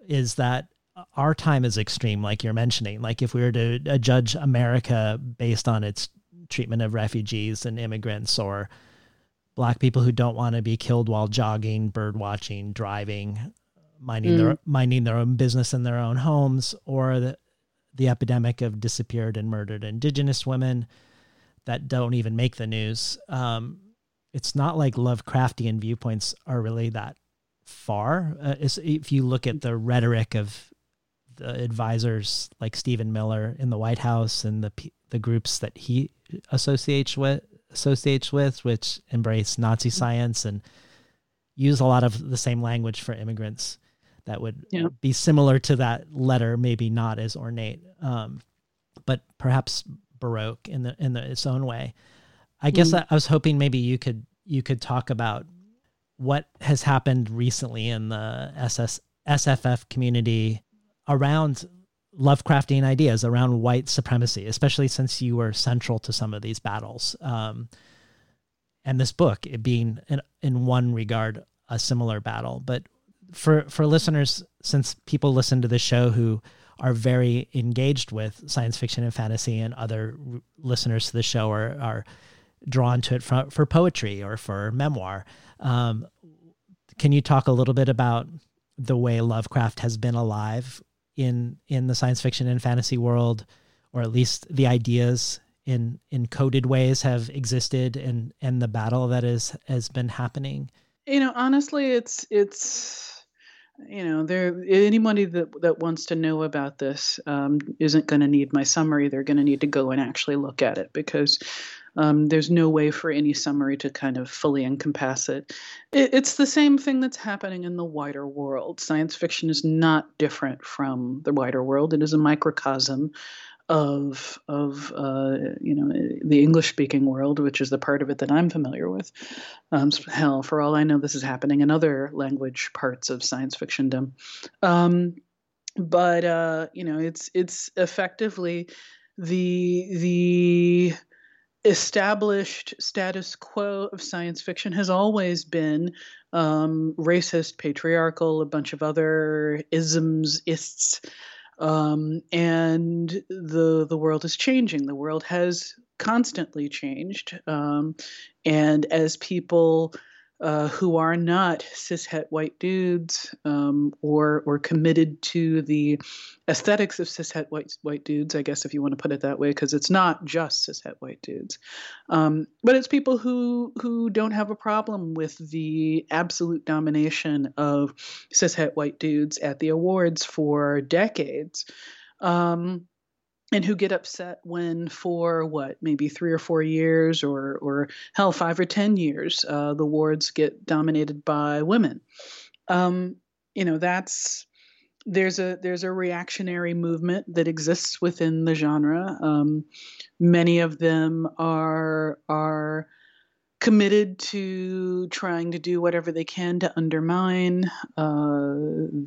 is that our time is extreme, like you're mentioning. Like if we were to uh, judge America based on its treatment of refugees and immigrants or black people who don't want to be killed while jogging, bird watching, driving, minding mm. their minding their own business in their own homes, or the the epidemic of disappeared and murdered Indigenous women that don't even make the news. Um, it's not like Lovecraftian viewpoints are really that far. Uh, if you look at the rhetoric of the advisors like Stephen Miller in the White House and the the groups that he associates with associates with, which embrace Nazi science and use a lot of the same language for immigrants that would yeah. be similar to that letter, maybe not as ornate, um, but perhaps baroque in the in the, its own way. I guess mm. I, I was hoping maybe you could you could talk about what has happened recently in the SS SFF community around Lovecraftian ideas around white supremacy, especially since you were central to some of these battles. Um, and this book, it being in, in one regard a similar battle. But for for listeners, since people listen to the show who are very engaged with science fiction and fantasy, and other r- listeners to the show are are drawn to it for, for poetry or for memoir. Um, can you talk a little bit about the way Lovecraft has been alive in in the science fiction and fantasy world, or at least the ideas in in coded ways have existed and and the battle that is has been happening? You know, honestly, it's it's you know there anybody that that wants to know about this um, isn't going to need my summary they're going to need to go and actually look at it because um, there's no way for any summary to kind of fully encompass it. it. It's the same thing that's happening in the wider world. Science fiction is not different from the wider world. It is a microcosm of of uh, you know the English speaking world, which is the part of it that I'm familiar with. Um, hell, for all I know, this is happening in other language parts of science fictiondom. Um, but uh, you know, it's it's effectively the the established status quo of science fiction has always been um, racist, patriarchal, a bunch of other isms, ists, um, and the the world is changing. The world has constantly changed, um, and as people uh, who are not cishet white dudes um, or or committed to the aesthetics of cishet white white dudes, I guess if you want to put it that way, because it's not just cishet white dudes, um, but it's people who who don't have a problem with the absolute domination of cishet white dudes at the awards for decades. Um, and who get upset when for what maybe three or four years or or hell five or ten years uh, the wards get dominated by women. Um, you know that's there's a there's a reactionary movement that exists within the genre. Um, many of them are are committed to trying to do whatever they can to undermine uh,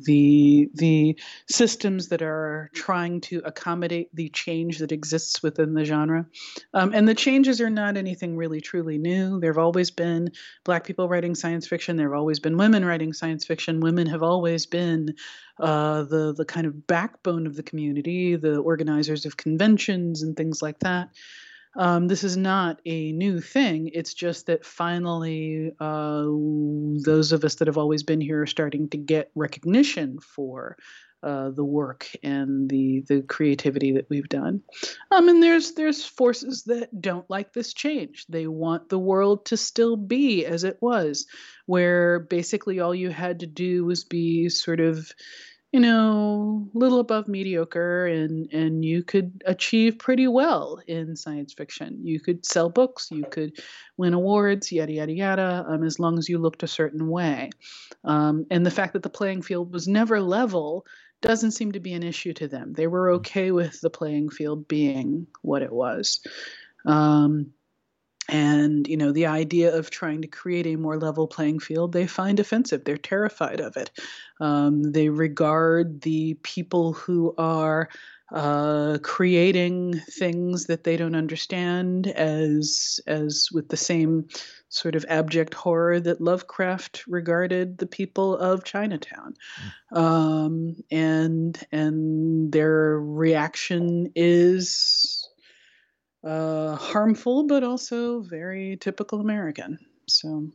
the the systems that are trying to accommodate the change that exists within the genre. Um, and the changes are not anything really truly new. There have always been black people writing science fiction. There have always been women writing science fiction. Women have always been uh, the the kind of backbone of the community, the organizers of conventions and things like that. Um, this is not a new thing. It's just that finally, uh, those of us that have always been here are starting to get recognition for uh, the work and the the creativity that we've done. Um, and there's there's forces that don't like this change. They want the world to still be as it was, where basically all you had to do was be sort of you know, little above mediocre and and you could achieve pretty well in science fiction. You could sell books, you could win awards, yada yada yada, um, as long as you looked a certain way. Um, and the fact that the playing field was never level doesn't seem to be an issue to them. They were okay with the playing field being what it was. Um, and you know the idea of trying to create a more level playing field they find offensive. They're terrified of it. Um, they regard the people who are uh, creating things that they don't understand as as with the same sort of abject horror that Lovecraft regarded the people of Chinatown, mm. um, and and their reaction is uh, harmful, but also very typical American. So,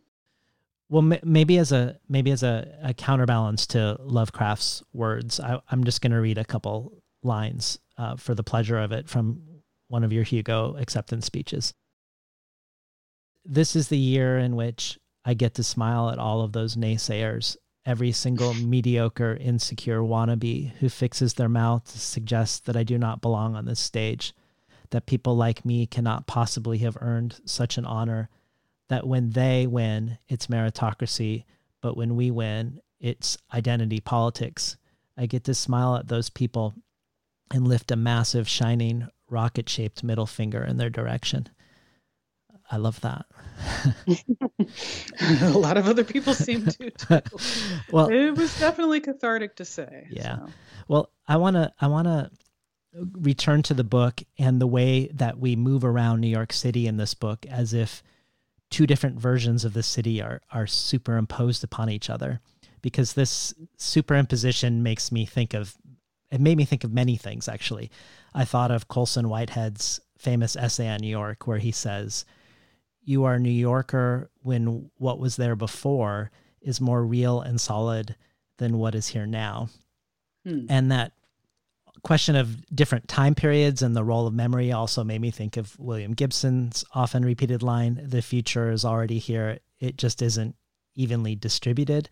well, maybe as a maybe as a, a counterbalance to Lovecraft's words, I, am just going to read a couple lines uh, for the pleasure of it from one of your Hugo acceptance speeches. This is the year in which I get to smile at all of those naysayers, every single mediocre, insecure wannabe who fixes their mouth to suggest that I do not belong on this stage that people like me cannot possibly have earned such an honor that when they win, it's meritocracy, but when we win, it's identity politics. I get to smile at those people and lift a massive, shining, rocket shaped middle finger in their direction. I love that. a lot of other people seem to too. well, it was definitely cathartic to say. Yeah. So. Well, I want to I want to return to the book and the way that we move around New York City in this book as if two different versions of the city are are superimposed upon each other because this superimposition makes me think of it made me think of many things actually. I thought of Colson Whitehead's famous essay on New York where he says you are a New Yorker when what was there before is more real and solid than what is here now. Hmm. And that question of different time periods and the role of memory also made me think of William Gibson's often repeated line the future is already here, it just isn't evenly distributed.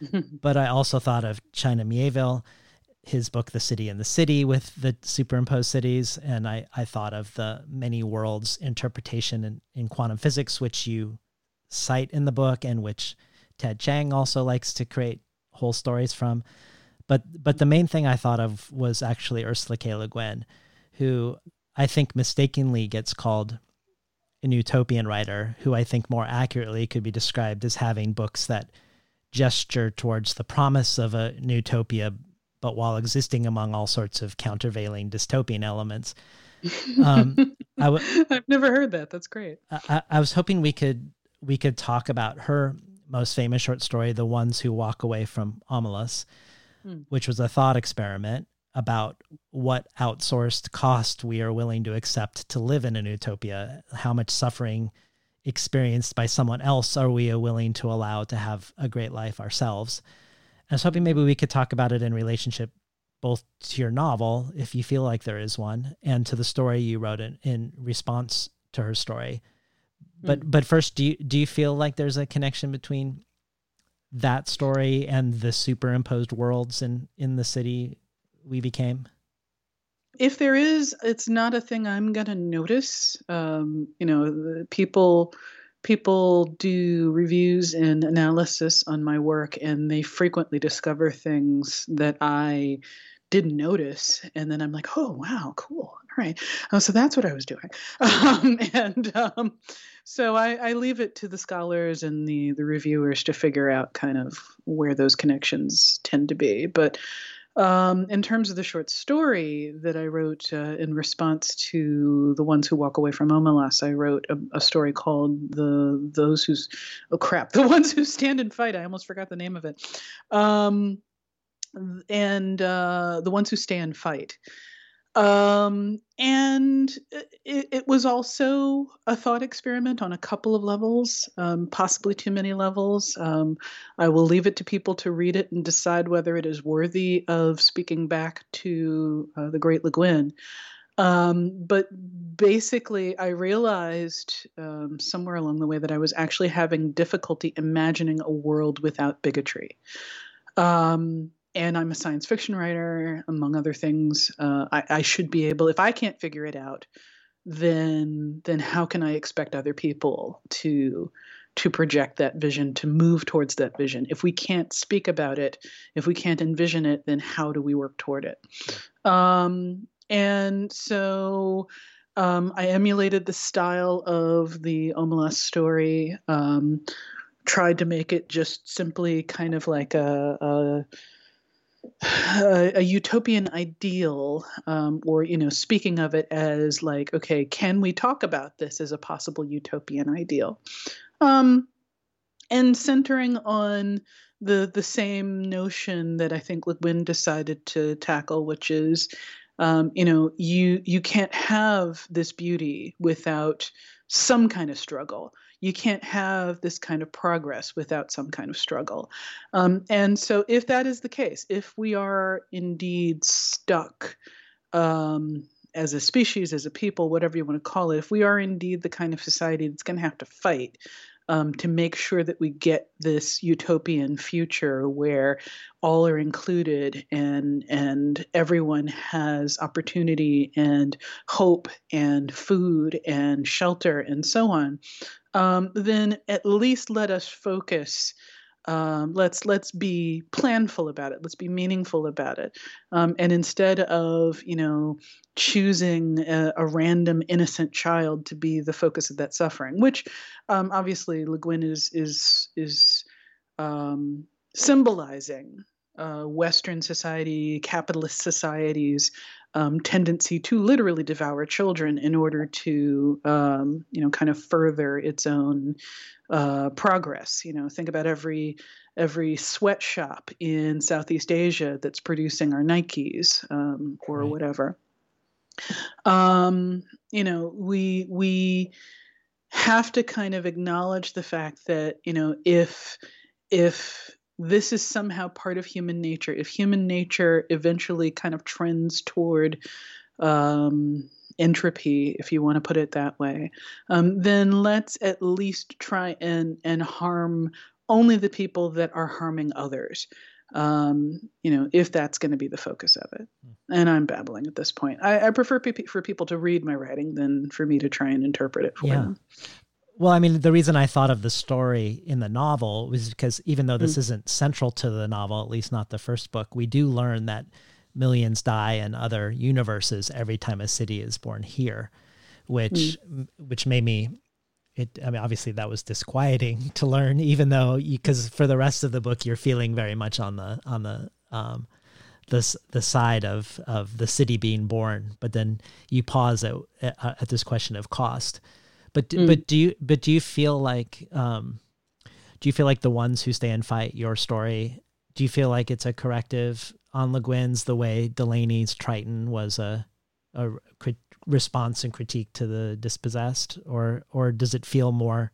but I also thought of China Miéville, his book The City and the City with the superimposed cities. And I, I thought of the many worlds interpretation in, in quantum physics, which you cite in the book and which Ted Chiang also likes to create whole stories from. But but the main thing I thought of was actually Ursula K. Le Guin, who I think mistakenly gets called an utopian writer, who I think more accurately could be described as having books that gesture towards the promise of a utopia, but while existing among all sorts of countervailing dystopian elements. Um, I w- I've never heard that. That's great. I, I was hoping we could we could talk about her most famous short story, "The Ones Who Walk Away from Omelas," hmm. which was a thought experiment about what outsourced cost we are willing to accept to live in an utopia, how much suffering experienced by someone else are we willing to allow to have a great life ourselves. I was hoping maybe we could talk about it in relationship both to your novel, if you feel like there is one, and to the story you wrote in, in response to her story. But mm. but first, do you do you feel like there's a connection between that story and the superimposed worlds in in the city we became? If there is, it's not a thing I'm to notice. Um, you know, people people do reviews and analysis on my work, and they frequently discover things that I didn't notice, and then I'm like, oh wow, cool. All right, oh, so that's what I was doing, um, and um, so I, I, leave it to the scholars and the the reviewers to figure out kind of where those connections tend to be, but. Um, in terms of the short story that I wrote uh, in response to the ones who walk away from Omelas, I wrote a, a, story called "the Those Who's Oh crap, the ones who stand and fight." I almost forgot the name of it. Um, and uh, the ones who stand fight. Um, and it, it, was also a thought experiment on a couple of levels, um, possibly too many levels. Um, I will leave it to people to read it and decide whether it is worthy of speaking back to uh, the great Le Guin. Um, but basically, I realized um, somewhere along the way that I was actually having difficulty imagining a world without bigotry. Um, and I'm a science fiction writer, among other things. Uh, I, I, should be able, if I can't figure it out, then then how can I expect other people to to project that vision, to move towards that vision? If we can't speak about it, if we can't envision it, then how do we work toward it? Um, and so. Um, I emulated the style of the Omelas story. Um, tried to make it just simply kind of like a, a a, utopian ideal, um, or you know, speaking of it as like, okay, can we talk about this as a possible utopian ideal? Um, and centering on the the same notion that I think Le Guin decided to tackle, which is, um, you know, you you can't have this beauty without some kind of struggle you can't have this kind of progress without some kind of struggle. Um, and so, if that is the case, if we are indeed stuck um, as a species, as a people, whatever you want to call it, if we are indeed the kind of society that's going to have to fight um, to make sure that we get this utopian future where all are included and and everyone has opportunity and hope and food and shelter and so on um, then at least let us focus. Um, let's let's be planful about it. Let's be meaningful about it. Um, and instead of you know choosing a, a, random innocent child to be the focus of that suffering, which um, obviously Le Guin is is is um, symbolizing uh, Western society, capitalist societies um, tendency to literally devour children in order to, um, you know, kind of further its own uh, progress. You know, think about every every sweatshop in Southeast Asia that's producing our Nikes um, or right. whatever. Um, you know, we we have to kind of acknowledge the fact that you know if if this is somehow part of human nature. If human nature eventually kind of trends toward um, entropy, if you want to put it that way, um, then let's at least try and and harm only the people that are harming others. Um, you know, if that's going to be the focus of it. Hmm. And I'm babbling at this point. I, I prefer pe- for people to read my writing than for me to try and interpret it for yeah. them. Well, I mean, the reason I thought of the story in the novel was because even though this mm. isn't central to the novel, at least not the first book, we do learn that millions die in other universes every time a city is born here, which Mm. which made me it I mean obviously that was disquieting to learn even though because for the rest of the book you're feeling very much on the on the um this the side of of the city being born but then you pause at at, at this question of cost but do, Mm. but do you but do you feel like um do you feel like the ones who stay and fight your story do you feel like it's a corrective on Le Guin's the way Delany's Triton was a a crit- response and critique to the dispossessed? Or or does it feel more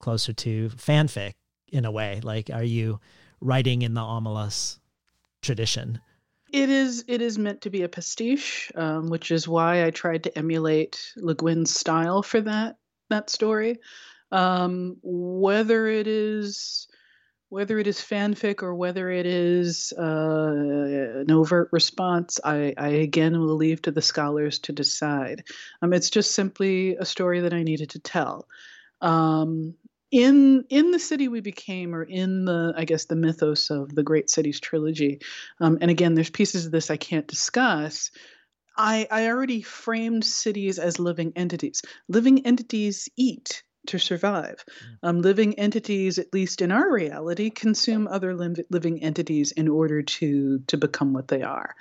closer to fanfic in a way? Like are you writing in the Omelas tradition It is it is meant to be a pastiche, um, which is why I tried to emulate Le Guin's style for that that story. Um, whether it is whether it is fanfic or whether it is uh, an overt response, I, I again will leave to the scholars to decide. Um, it's just simply a story that I needed to tell. Um, in in the city we became, or in the I guess the mythos of the Great Cities trilogy, um, and again, there's pieces of this I can't discuss. I, I already framed cities as living entities. Living entities eat to survive. Um, living entities, at least in our reality, consume other lim- living entities in order to to become what they are,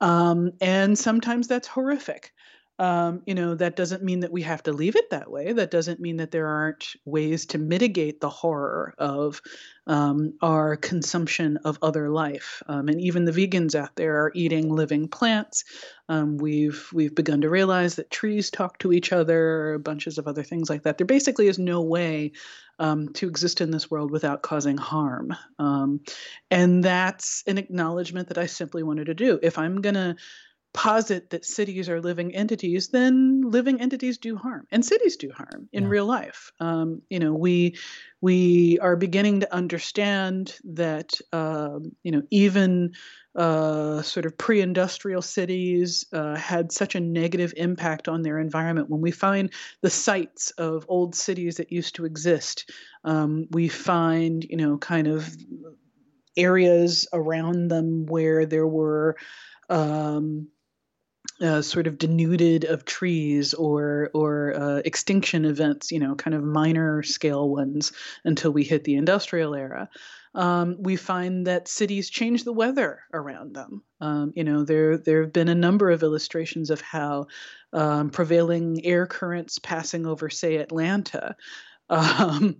um, and sometimes that's horrific. Um, you know, that doesn't mean that we have to leave it that way. That doesn't mean that there aren't ways to mitigate the horror of um, our consumption of other life. Um, and even the vegans out there are eating living plants. Um, we've we've begun to realize that trees talk to each other, bunches of other things like that. There basically is no way um, to exist in this world without causing harm, um, and that's an acknowledgement that I simply wanted to do. If I'm gonna posit that cities are living entities, then living entities do harm, and cities do harm in Yeah. real life. Um, you know, we we are beginning to understand that um, you know even uh, sort of pre-industrial cities uh, had such a negative impact on their environment. When we find the sites of old cities that used to exist, um, we find you know kind of areas around them where there were um, uh, sort of denuded of trees or or uh, extinction events, you know, kind of minor scale ones until we hit the industrial era. Um, we find that cities change the weather around them. Um, you know, there there have been a number of illustrations of how um, prevailing air currents passing over, say, Atlanta, um,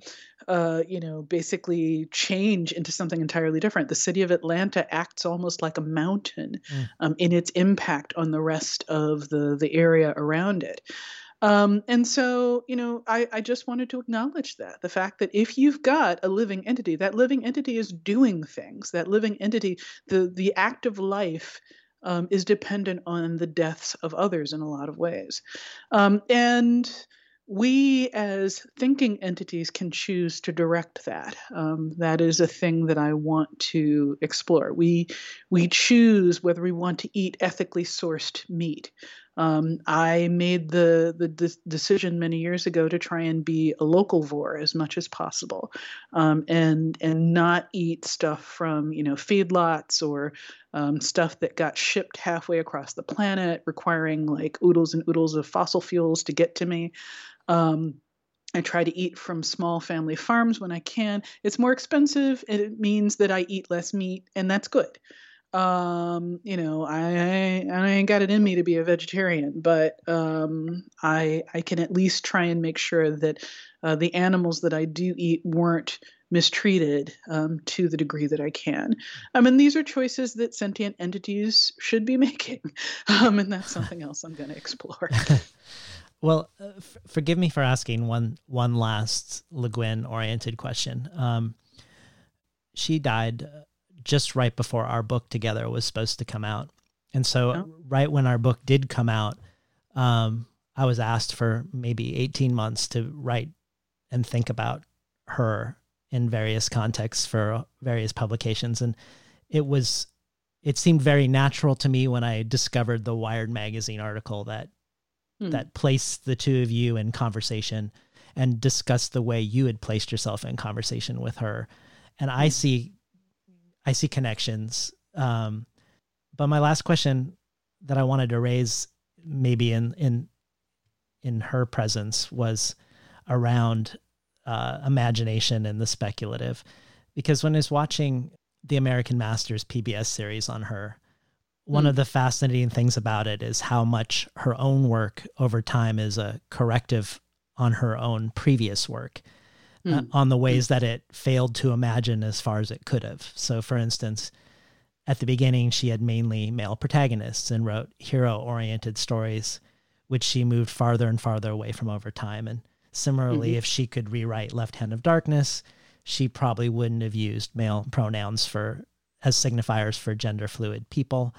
uh, you know, basically change into something entirely different. The city of Atlanta acts almost like a mountain Mm. um, in its impact on the rest of the the area around it. Um, and so, you know, I, I just wanted to acknowledge that the fact that if you've got a living entity, that living entity is doing things. That living entity, the the act of life. Um, is dependent on the deaths of others in a lot of ways. Um, and we as thinking entities can choose to direct that. Um, that is a thing that I want to explore. We we choose whether we want to eat ethically sourced meat. Um, I made the the de- decision many years ago to try and be a localvore as much as possible, um, and and not eat stuff from you know feedlots or um, stuff that got shipped halfway across the planet, requiring like oodles and oodles of fossil fuels to get to me. Um, I try to eat from small family farms when I can. It's more expensive, and it means that I eat less meat, and that's good. Um, you know, I I ain't got it in me to be a vegetarian, but um, I I can at least try and make sure that uh, the animals that I do eat weren't mistreated um, to the degree that I can. I mean, these are choices that sentient entities should be making, um, and that's something else I'm going to explore. Well, uh, f- forgive me for asking one one last Le Guin oriented question. Um, she died uh, just right before our book together was supposed to come out, and so Oh. right when our book did come out, um, I was asked for maybe eighteen months to write and think about her in various contexts for various publications, and it was it seemed very natural to me when I discovered the Wired magazine article that Hmm. that placed the two of you in conversation and discussed the way you had placed yourself in conversation with her. And i see i see connections. Um but my last question that I wanted to raise, maybe in in in her presence, was around uh, imagination and the speculative, because when I was watching the American Masters PBS series on her, one Mm. of the fascinating things about it is how much her own work over time is a corrective on her own previous work uh, Mm. on the ways that it failed to imagine as far as it could have. So, for instance, at the beginning, she had mainly male protagonists and wrote hero oriented stories, which she moved farther and farther away from over time. And similarly, Mhm. if she could rewrite Left Hand of Darkness, she probably wouldn't have used male pronouns for as signifiers for gender fluid people.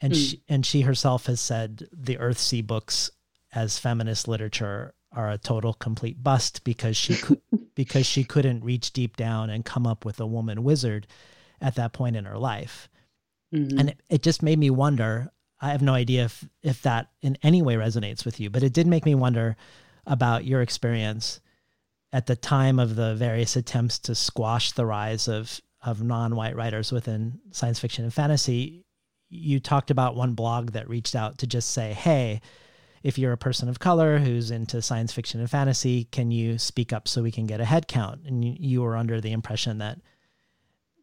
And Mm. she and she herself has said the Earthsea books as feminist literature are a total complete bust because she could because she couldn't reach deep down and come up with a woman wizard at that point in her life. Mhm. And it, it just made me wonder. I have no idea if if that in any way resonates with you, but it did make me wonder about your experience at the time of the various attempts to squash the rise of of non-white writers within science fiction and fantasy. You talked about one blog that reached out to just say, "Hey, if you're a person of color who's into science fiction and fantasy, can you speak up so we can get a head count?" And you, you were under the impression that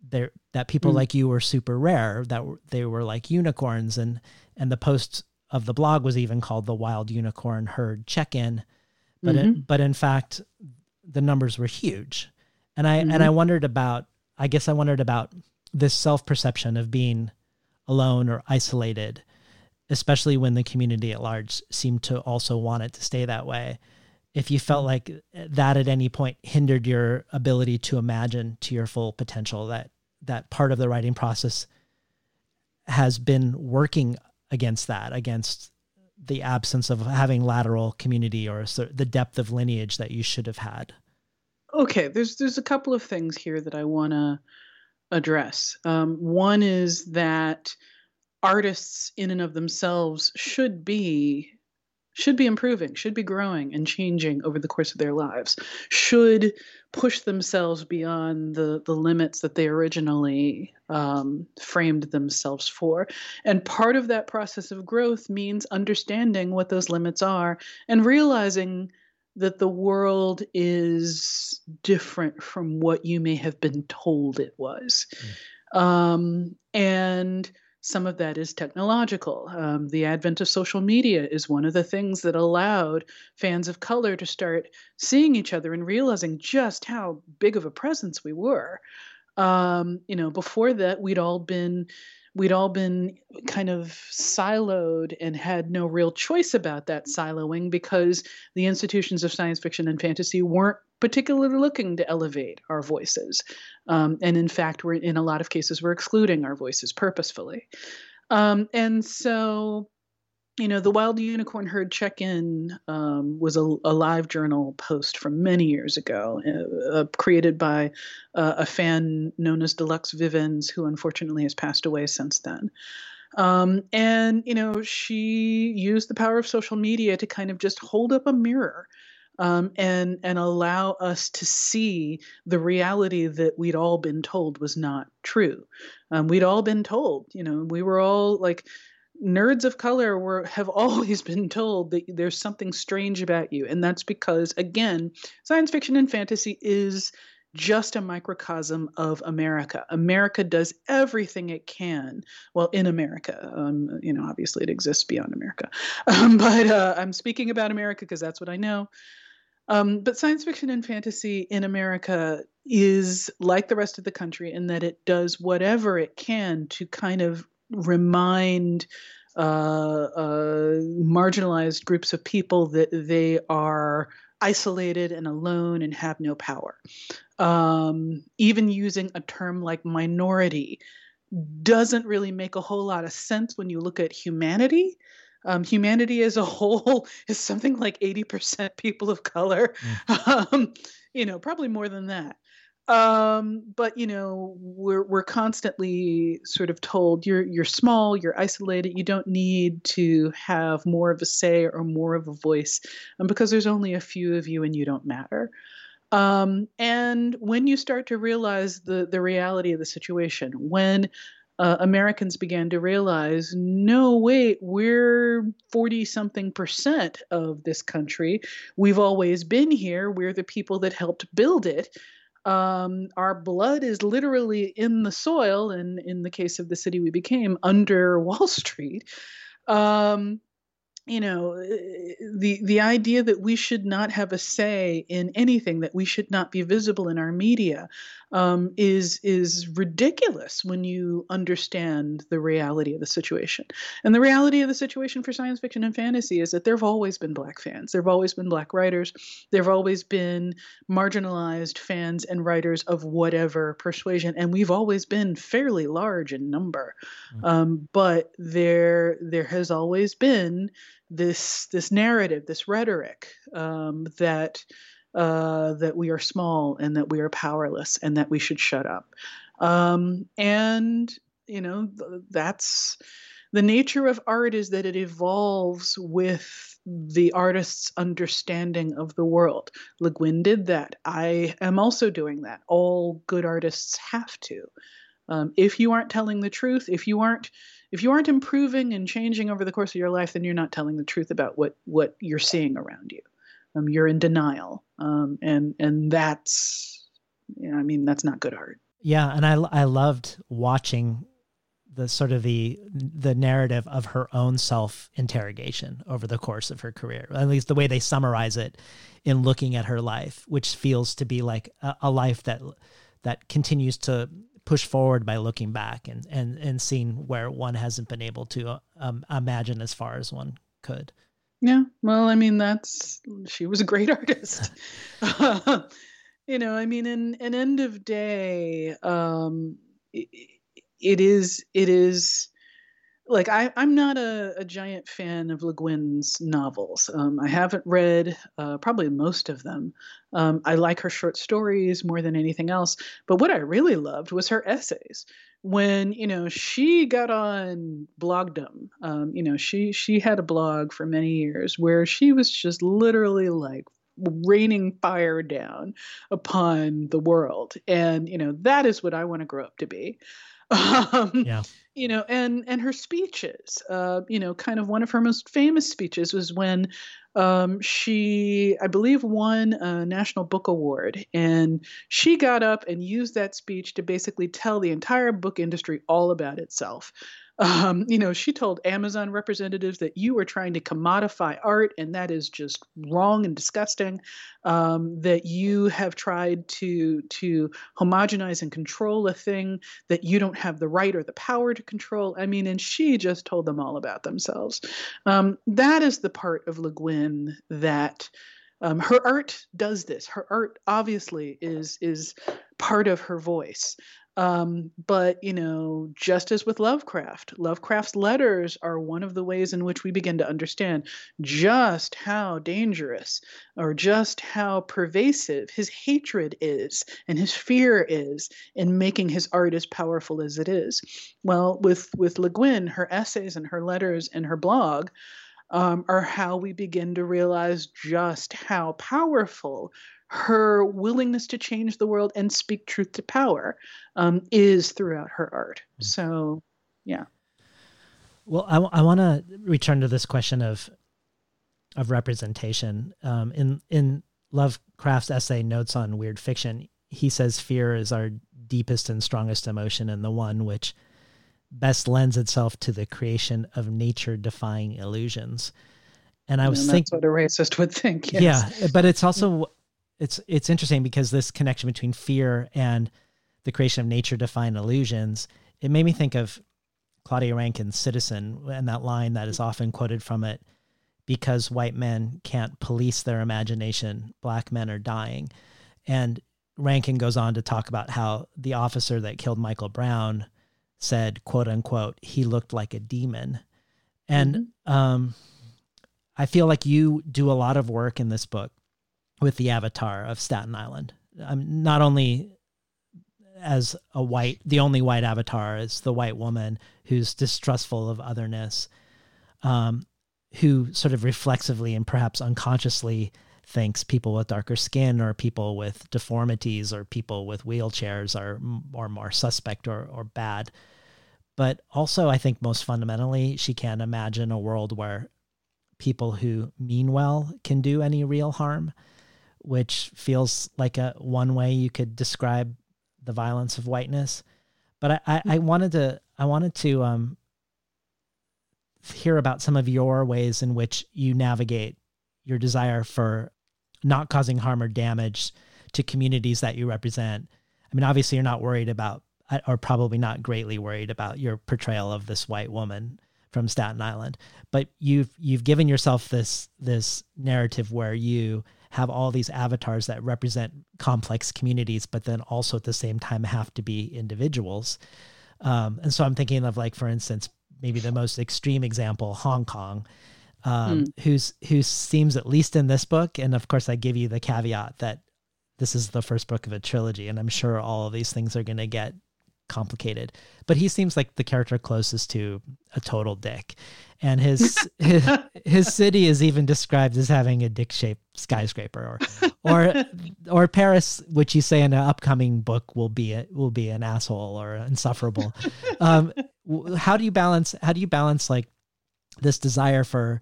there that people Mm. like you were super rare, that they were like unicorns, and and the post of the blog was even called the Wild Unicorn Herd Check-in, but it, Mhm. but in fact, the numbers were huge, and I and Mhm. I wondered about, I guess I wondered about this self perception of being alone or isolated, especially when the community at large seemed to also want it to stay that way. If you felt like that at any point hindered your ability to imagine to your full potential, that that part of the writing process has been working against that, against the absence of having lateral community or the depth of lineage that you should have had. Okay, there's there's a couple of things here that I want to address. Um, one is that artists in and of themselves should be should be improving, should be growing and changing over the course of their lives, should push themselves beyond the the limits that they originally um, framed themselves for. And part of that process of growth means understanding what those limits are and realizing that the world is different from what you may have been told it was. Um, and some of that is technological. Um, the advent of social media is one of the things that allowed fans of color to start seeing each other and realizing just how big of a presence we were. Um, you know, before that, we'd all been we'd all been kind of siloed and had no real choice about that siloing because the institutions of science fiction and fantasy weren't particularly looking to elevate our voices. Um, and in fact, we're in a lot of cases, we're excluding our voices purposefully. Um, and so, you know, the Wild Unicorn Herd check in um, was a, a live journal post from many years ago, uh, uh, created by uh, a fan known as Deluxe Vivens, who unfortunately has passed away since then. Um, and, you know, she used the power of social media to kind of just hold up a mirror um, and and allow us to see the reality that we'd all been told was not true. Um, we'd all been told, you know, we were all like nerds of color were have always been told that there's something strange about you, and that's because again, science fiction and fantasy is just a microcosm of America. America does everything it can. Well, in America, um, you know, obviously it exists beyond America, um, but uh, I'm speaking about America because that's what I know. Um, but science fiction and fantasy in America is like the rest of the country in that it does whatever it can to kind of remind uh, uh, marginalized groups of people that they are isolated and alone and have no power. Um, even using a term like minority doesn't really make a whole lot of sense when you look at humanity. Um, humanity as a whole is something like 80% people of color. Um, you know, probably more than that. Um, but you know, we're we're constantly sort of told you're you're small, you're isolated, you don't need to have more of a say or more of a voice, um, because there's only a few of you and you don't matter. Um, and when you start to realize the the reality of the situation, when uh, Americans began to realize no, wait, we're 40 something percent of this country. We've always been here. We're the people that helped build it. Um, our blood is literally in the soil, and in the case of the city we became, under Wall Street. Um, you know eh, the the idea that we should not have a say in anything that we should not be visible in our media um, is is ridiculous when you understand the reality of the situation. And the reality of the situation for science fiction and fantasy is that there have always been black fans. There have always been black writers. There have always been marginalized fans and writers of whatever persuasion and we've always been fairly large in number. Mm-hmm. um, but there there has always been this this narrative, this rhetoric um, that uh, that we are small and that we are powerless and that we should shut up. Um, and you know that's the nature of art is that it evolves with the artist's understanding of the world. Le Guin did that. I am also doing that. All good artists have to. Um, if you aren't telling the truth, if you aren't if you aren't improving and changing over the course of your life, then you're not telling the truth about what what you're seeing around you. Um, you're in denial, um, and and that's, you know, I mean, that's not good art. Yeah, and I I loved watching the sort of the the narrative of her own self interrogation over the course of her career. At least the way they summarize it in looking at her life, which feels to be like a, a life that that continues to push forward by looking back and and and seeing where one hasn't been able to um, imagine as far as one could. Yeah, well, I mean, that's she was a great artist. you know, I mean, in an end of day, um, it, it is it is like I, I'm not a, a giant fan of Le Guin's novels. Um, I haven't read uh, probably most of them. Um, I like her short stories more than anything else. But what I really loved was her essays. When you know she got on blogdom, um, you know she she had a blog for many years where she was just literally like raining fire down upon the world, and you know that is what I want to grow up to be. Um, yeah. You know, and and her speeches. Uh, you know, kind of one of her most famous speeches was when um, she, I believe, won a National Book Award, and she got up and used that speech to basically tell the entire book industry all about itself. Um, you know, she told Amazon representatives that you are trying to commodify art, and that is just wrong and disgusting. Um, that you have tried to to homogenize and control a thing that you don't have the right or the power to control. I mean, and she just told them all about themselves. Um, that is the part of Le Guin that. Um, her art does this. Her art obviously is is part of her voice. Um, but, you know, just as with Lovecraft, Lovecraft's letters are one of the ways in which we begin to understand just how dangerous or just how pervasive his hatred is and his fear is in making his art as powerful as it is. Well, with, with Le Guin, her essays and her letters and her blog, um, are how we begin to realize just how powerful her willingness to change the world and speak truth to power um, is throughout her art. Mm. So, yeah. Well, I, I want to return to this question of of representation. Um, in in Lovecraft's essay "Notes on Weird Fiction," he says fear is our deepest and strongest emotion, and the one which best lends itself to the creation of nature-defying illusions. And I was thinking, that's what a racist would think. Yes. Yeah, but it's also it's it's interesting because this connection between fear and the creation of nature defined illusions it made me think of claudia rankine's citizen and that line that is often quoted from it because white men can't police their imagination black men are dying and rankine goes on to talk about how the officer that killed michael brown said quote unquote he looked like a demon and mm-hmm. um, i feel like you do a lot of work in this book with the avatar of Staten Island. Um, not only as a white, the only white avatar is the white woman who's distrustful of otherness, um, who sort of reflexively and perhaps unconsciously thinks people with darker skin or people with deformities or people with wheelchairs are, are more suspect or, or bad. But also, I think most fundamentally, she can't imagine a world where people who mean well can do any real harm, which feels like a one way you could describe the violence of whiteness. But I, I, I wanted to I wanted to um, hear about some of your ways in which you navigate your desire for not causing harm or damage to communities that you represent. I mean, obviously, you're not worried about, or probably not greatly worried about your portrayal of this white woman from Staten Island, but you've you've given yourself this this narrative where you have all these avatars that represent complex communities, but then also at the same time have to be individuals. Um, and so I'm thinking of like, for instance, maybe the most extreme example, Hong Kong, um, mm. who's who seems at least in this book, and of course I give you the caveat that this is the first book of a trilogy, and I'm sure all of these things are going to get complicated. But he seems like the character closest to a total dick, and his his, his city is even described as having a dick-shaped skyscraper, or or or Paris, which you say in an upcoming book will be a, will be an asshole or insufferable. Um, how do you balance? How do you balance like this desire for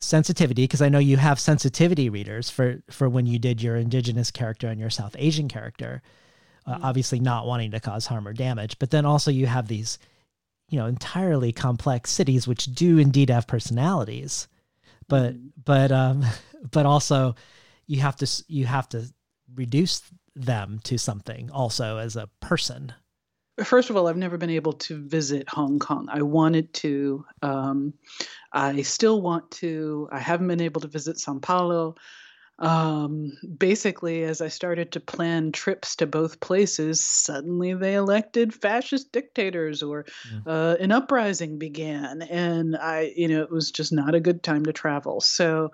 sensitivity because I know you have sensitivity readers for for when you did your indigenous character and your South Asian character, uh, mm-hmm. obviously not wanting to cause harm or damage, but then also you have these, you know, entirely complex cities which do indeed have personalities, but mm-hmm. but um but also you have to you have to reduce them to something also as a person first of all, I've never been able to visit Hong Kong. I wanted to. Um, I still want to. I haven't been able to visit Sao Paulo. Um, basically, as I started to plan trips to both places, suddenly they elected fascist dictators, or mm. uh, an uprising began, and I, you know, it was just not a good time to travel. So.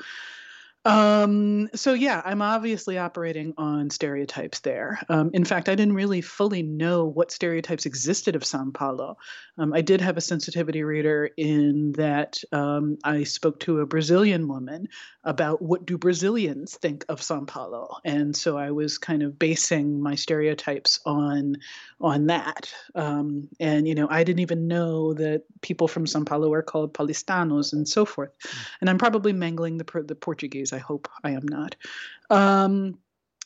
Um, so yeah, I'm obviously operating on stereotypes there. Um, in fact, I didn't really fully know what stereotypes existed of Sao Paulo. Um, I did have a sensitivity reader in that um, I spoke to a Brazilian woman about what do Brazilians think of Sao Paulo, and so I was kind of basing my stereotypes on on that. Um, and you know, I didn't even know that people from Sao Paulo are called paulistanos and so forth. Mm. And I'm probably mangling the the Portuguese. I hope I am not. Um,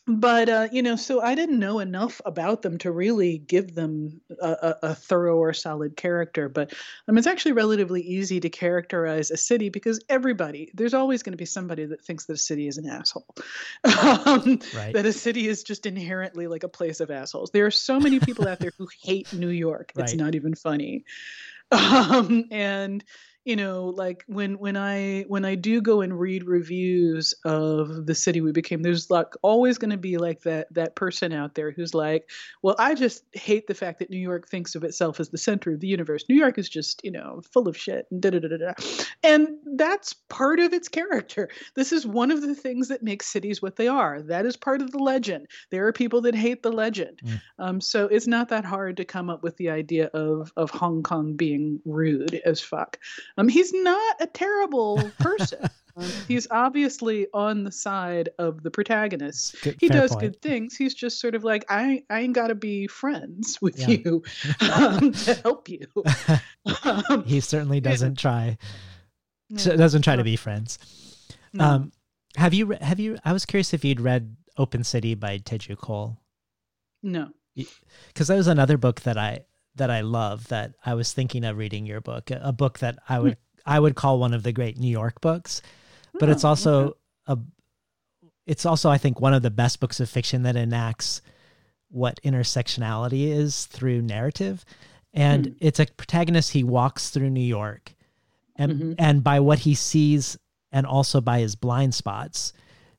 but uh, you know so i didn't know enough about them to really give them a, a, a thorough or solid character but um, it's actually relatively easy to characterize a city because everybody there's always going to be somebody that thinks that a city is an asshole um, right. that a city is just inherently like a place of assholes there are so many people out there who hate new york it's right. not even funny um, and you know like when when i when i do go and read reviews of the city we became there's like always going to be like that that person out there who's like well i just hate the fact that new york thinks of itself as the center of the universe. New york is just you know full of shit and da da da da. And that's part of its character. This is one of the things that makes cities what they are. That is part of the legend. There are people that hate the legend. Mm. um, so it's not that hard to come up with the idea of of hong kong being rude as fuck um, he's not a terrible person. um, he's obviously on the side of the protagonist. Good, he does point. good things. He's just sort of like, I, I ain't got to be friends with yeah. you um, to help you. Um, he certainly doesn't try. No, doesn't try no. to be friends. No. Um, have you have you? I was curious if you'd read Open City by Teju Cole. No, because that was another book that I that I love that I was thinking of reading your book, a book that I would I would call one of the great New York books, but oh, it's also okay. a it's also I think one of the best books of fiction that enacts what intersectionality is through narrative. And mm. it's a protagonist he walks through New York and mm-hmm. and by what he sees and also by his blind spots,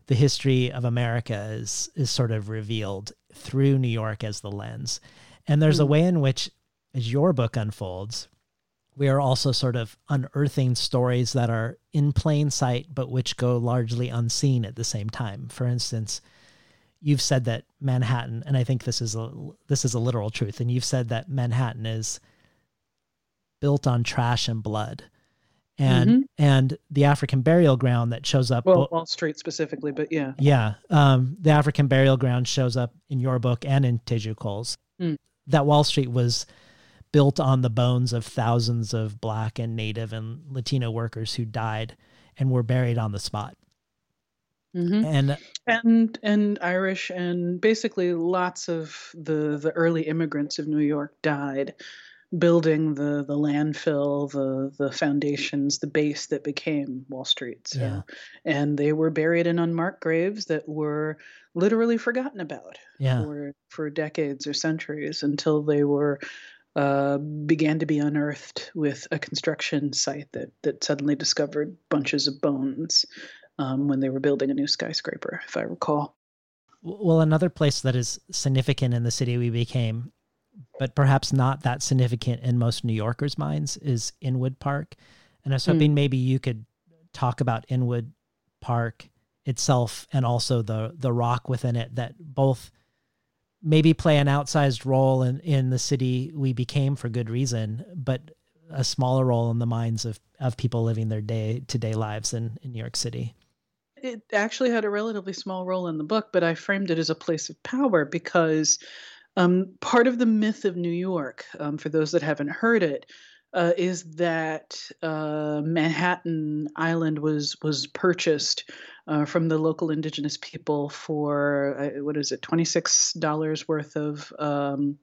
the history of America is is sort of revealed through New York as the lens. And there's mm. a way in which as your book unfolds, we are also sort of unearthing stories that are in plain sight, but which go largely unseen at the same time. For instance, you've said that Manhattan, and I think this is a this is a literal truth, and you've said that Manhattan is built on trash and blood, and mm-hmm. and the African burial ground that shows up. Well, Wall Street specifically, but yeah, yeah, um, the African burial ground shows up in your book and in Teju Cole's. Mm. That Wall Street was built on the bones of thousands of black and native and Latino workers who died and were buried on the spot. Mm-hmm. And and and Irish and basically lots of the the early immigrants of New York died building the the landfill, the the foundations, the base that became Wall Street. So, Yeah. and they were buried in unmarked graves that were literally forgotten about Yeah. for for decades or centuries until they were uh, began to be unearthed with a construction site that that suddenly discovered bunches of bones um, when they were building a new skyscraper, if I recall. Well, another place that is significant in the city we became, but perhaps not that significant in most New Yorkers' minds, is Inwood Park. And I was hoping maybe you could talk about Inwood Park itself and also the the rock within it that both maybe play an outsized role in, in the city we became for good reason, but a smaller role in the minds of, of people living their day to day lives in, in New York City. it actually had a relatively small role in the book, but I framed it as a place of power because um, part of the myth of New York, um, for those that haven't heard it, uh, is that uh, Manhattan Island was was purchased uh, from the local indigenous people for uh, what is it, twenty six dollars worth of. Um,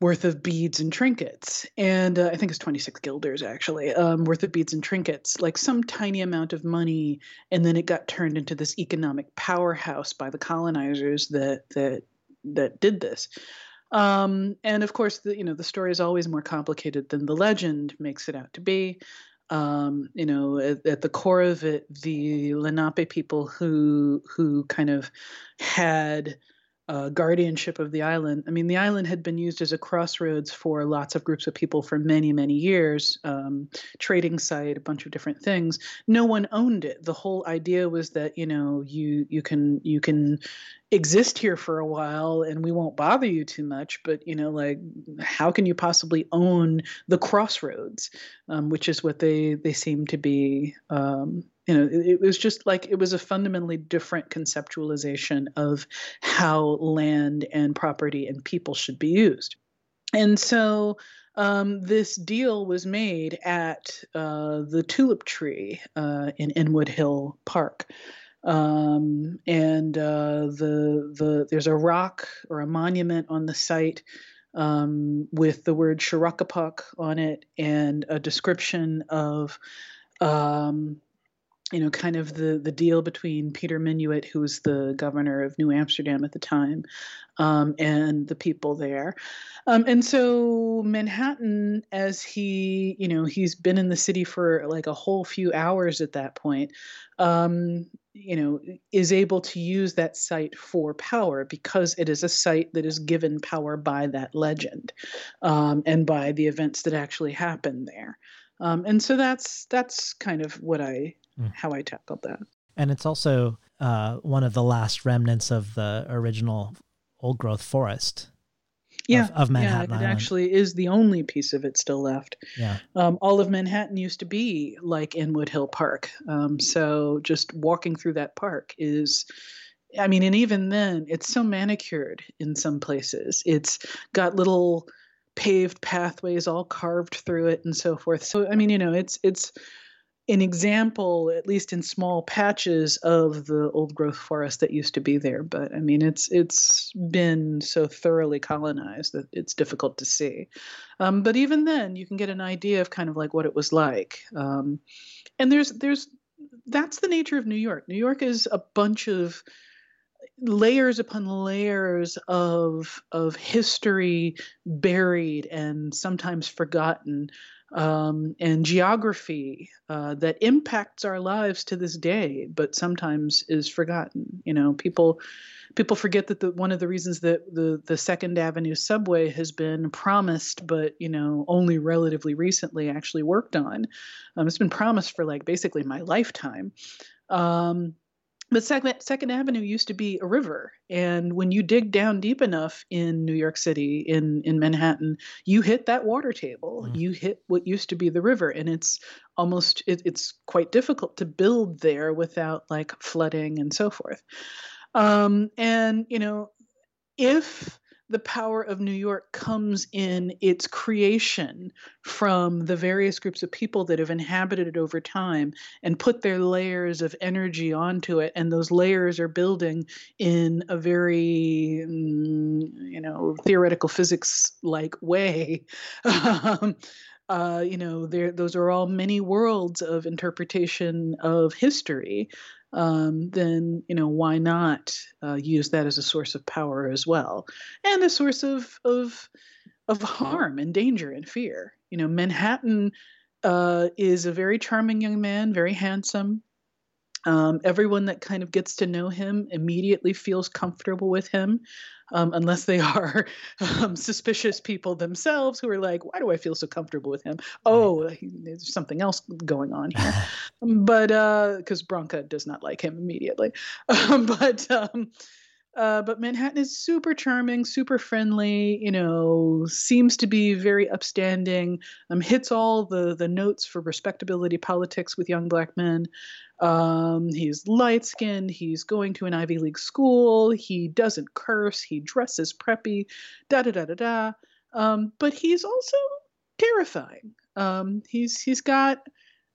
worth of beads and trinkets and uh, i think it's 26 guilders actually um, worth of beads and trinkets like some tiny amount of money and then it got turned into this economic powerhouse by the colonizers that that that did this um, and of course the you know the story is always more complicated than the legend makes it out to be um, you know at, at the core of it the lenape people who who kind of had uh, guardianship of the island. I mean, the island had been used as a crossroads for lots of groups of people for many, many years, um, trading site, a bunch of different things. No one owned it. The whole idea was that you know you you can you can exist here for a while and we won't bother you too much but you know like how can you possibly own the crossroads? Um, which is what they they seem to be um, you know it, it was just like it was a fundamentally different conceptualization of how land and property and people should be used. And so um, this deal was made at uh, the tulip tree uh, in inwood hill park um, and uh, the the there's a rock or a monument on the site um, with the word Shorakkopoch on it and a description of um, you know kind of the the deal between Peter Minuit, who was the governor of New Amsterdam at the time, um, and the people there. Um, and so Manhattan, as he, you know, he's been in the city for like a whole few hours at that point, um, you know, is able to use that site for power because it is a site that is given power by that legend um, and by the events that actually happen there. Um, and so that's that's kind of what I Mm. how I tackled that. And it's also uh, one of the last remnants of the original old growth forest Yeah, of, of Manhattan yeah, it Island. actually is the only piece of it still left. yeah. Um, all of Manhattan used to be like Inwood Hill Park. Um, so just walking through that park is, I mean, and even then, it's so manicured in some places. It's got little paved pathways all carved through it and so forth. So I mean, you know, it's it's an example, at least in small patches, of the old growth forest that used to be there. But I mean, it's it's been so thoroughly colonized that it's difficult to see. Um, but even then, you can get an idea of kind of like what it was like. Um, and there's there's that's the nature of New York. New York is a bunch of layers upon layers of of history buried and sometimes forgotten um, and geography uh, that impacts our lives to this day, but sometimes is forgotten. You know, people people forget that the, one of the reasons that the the Second Avenue subway has been promised, but you know, only relatively recently actually worked on. Um, it's been promised for like basically my lifetime. Um, but Second, Second Avenue used to be a river, and when you dig down deep enough in New York City, in in Manhattan, you hit that water table. Mm. You hit what used to be the river, and it's almost it, it's quite difficult to build there without like flooding and so forth. Um, and you know, if the power of New York comes in its creation from the various groups of people that have inhabited it over time and put their layers of energy onto it. And those layers are building in a very, mm, you know, theoretical physics like way. um, uh, you know, those are all many worlds of interpretation of history um, then you know why not uh, use that as a source of power as well, and a source of of of harm and danger and fear. You know, Manhattan uh, is a very charming young man, very handsome. Um, everyone that kind of gets to know him immediately feels comfortable with him um, unless they are um, suspicious people themselves who are like, why do I feel so comfortable with him? Oh, he, there's something else going on here. but because uh, Bronca does not like him immediately. but um, uh, but Manhattan is super charming, super friendly. You know, seems to be very upstanding. Um, hits all the the notes for respectability politics with young black men. Um, he's light skinned. He's going to an Ivy League school. He doesn't curse. He dresses preppy. Da da da da da. Um, but he's also terrifying. Um, he's he's got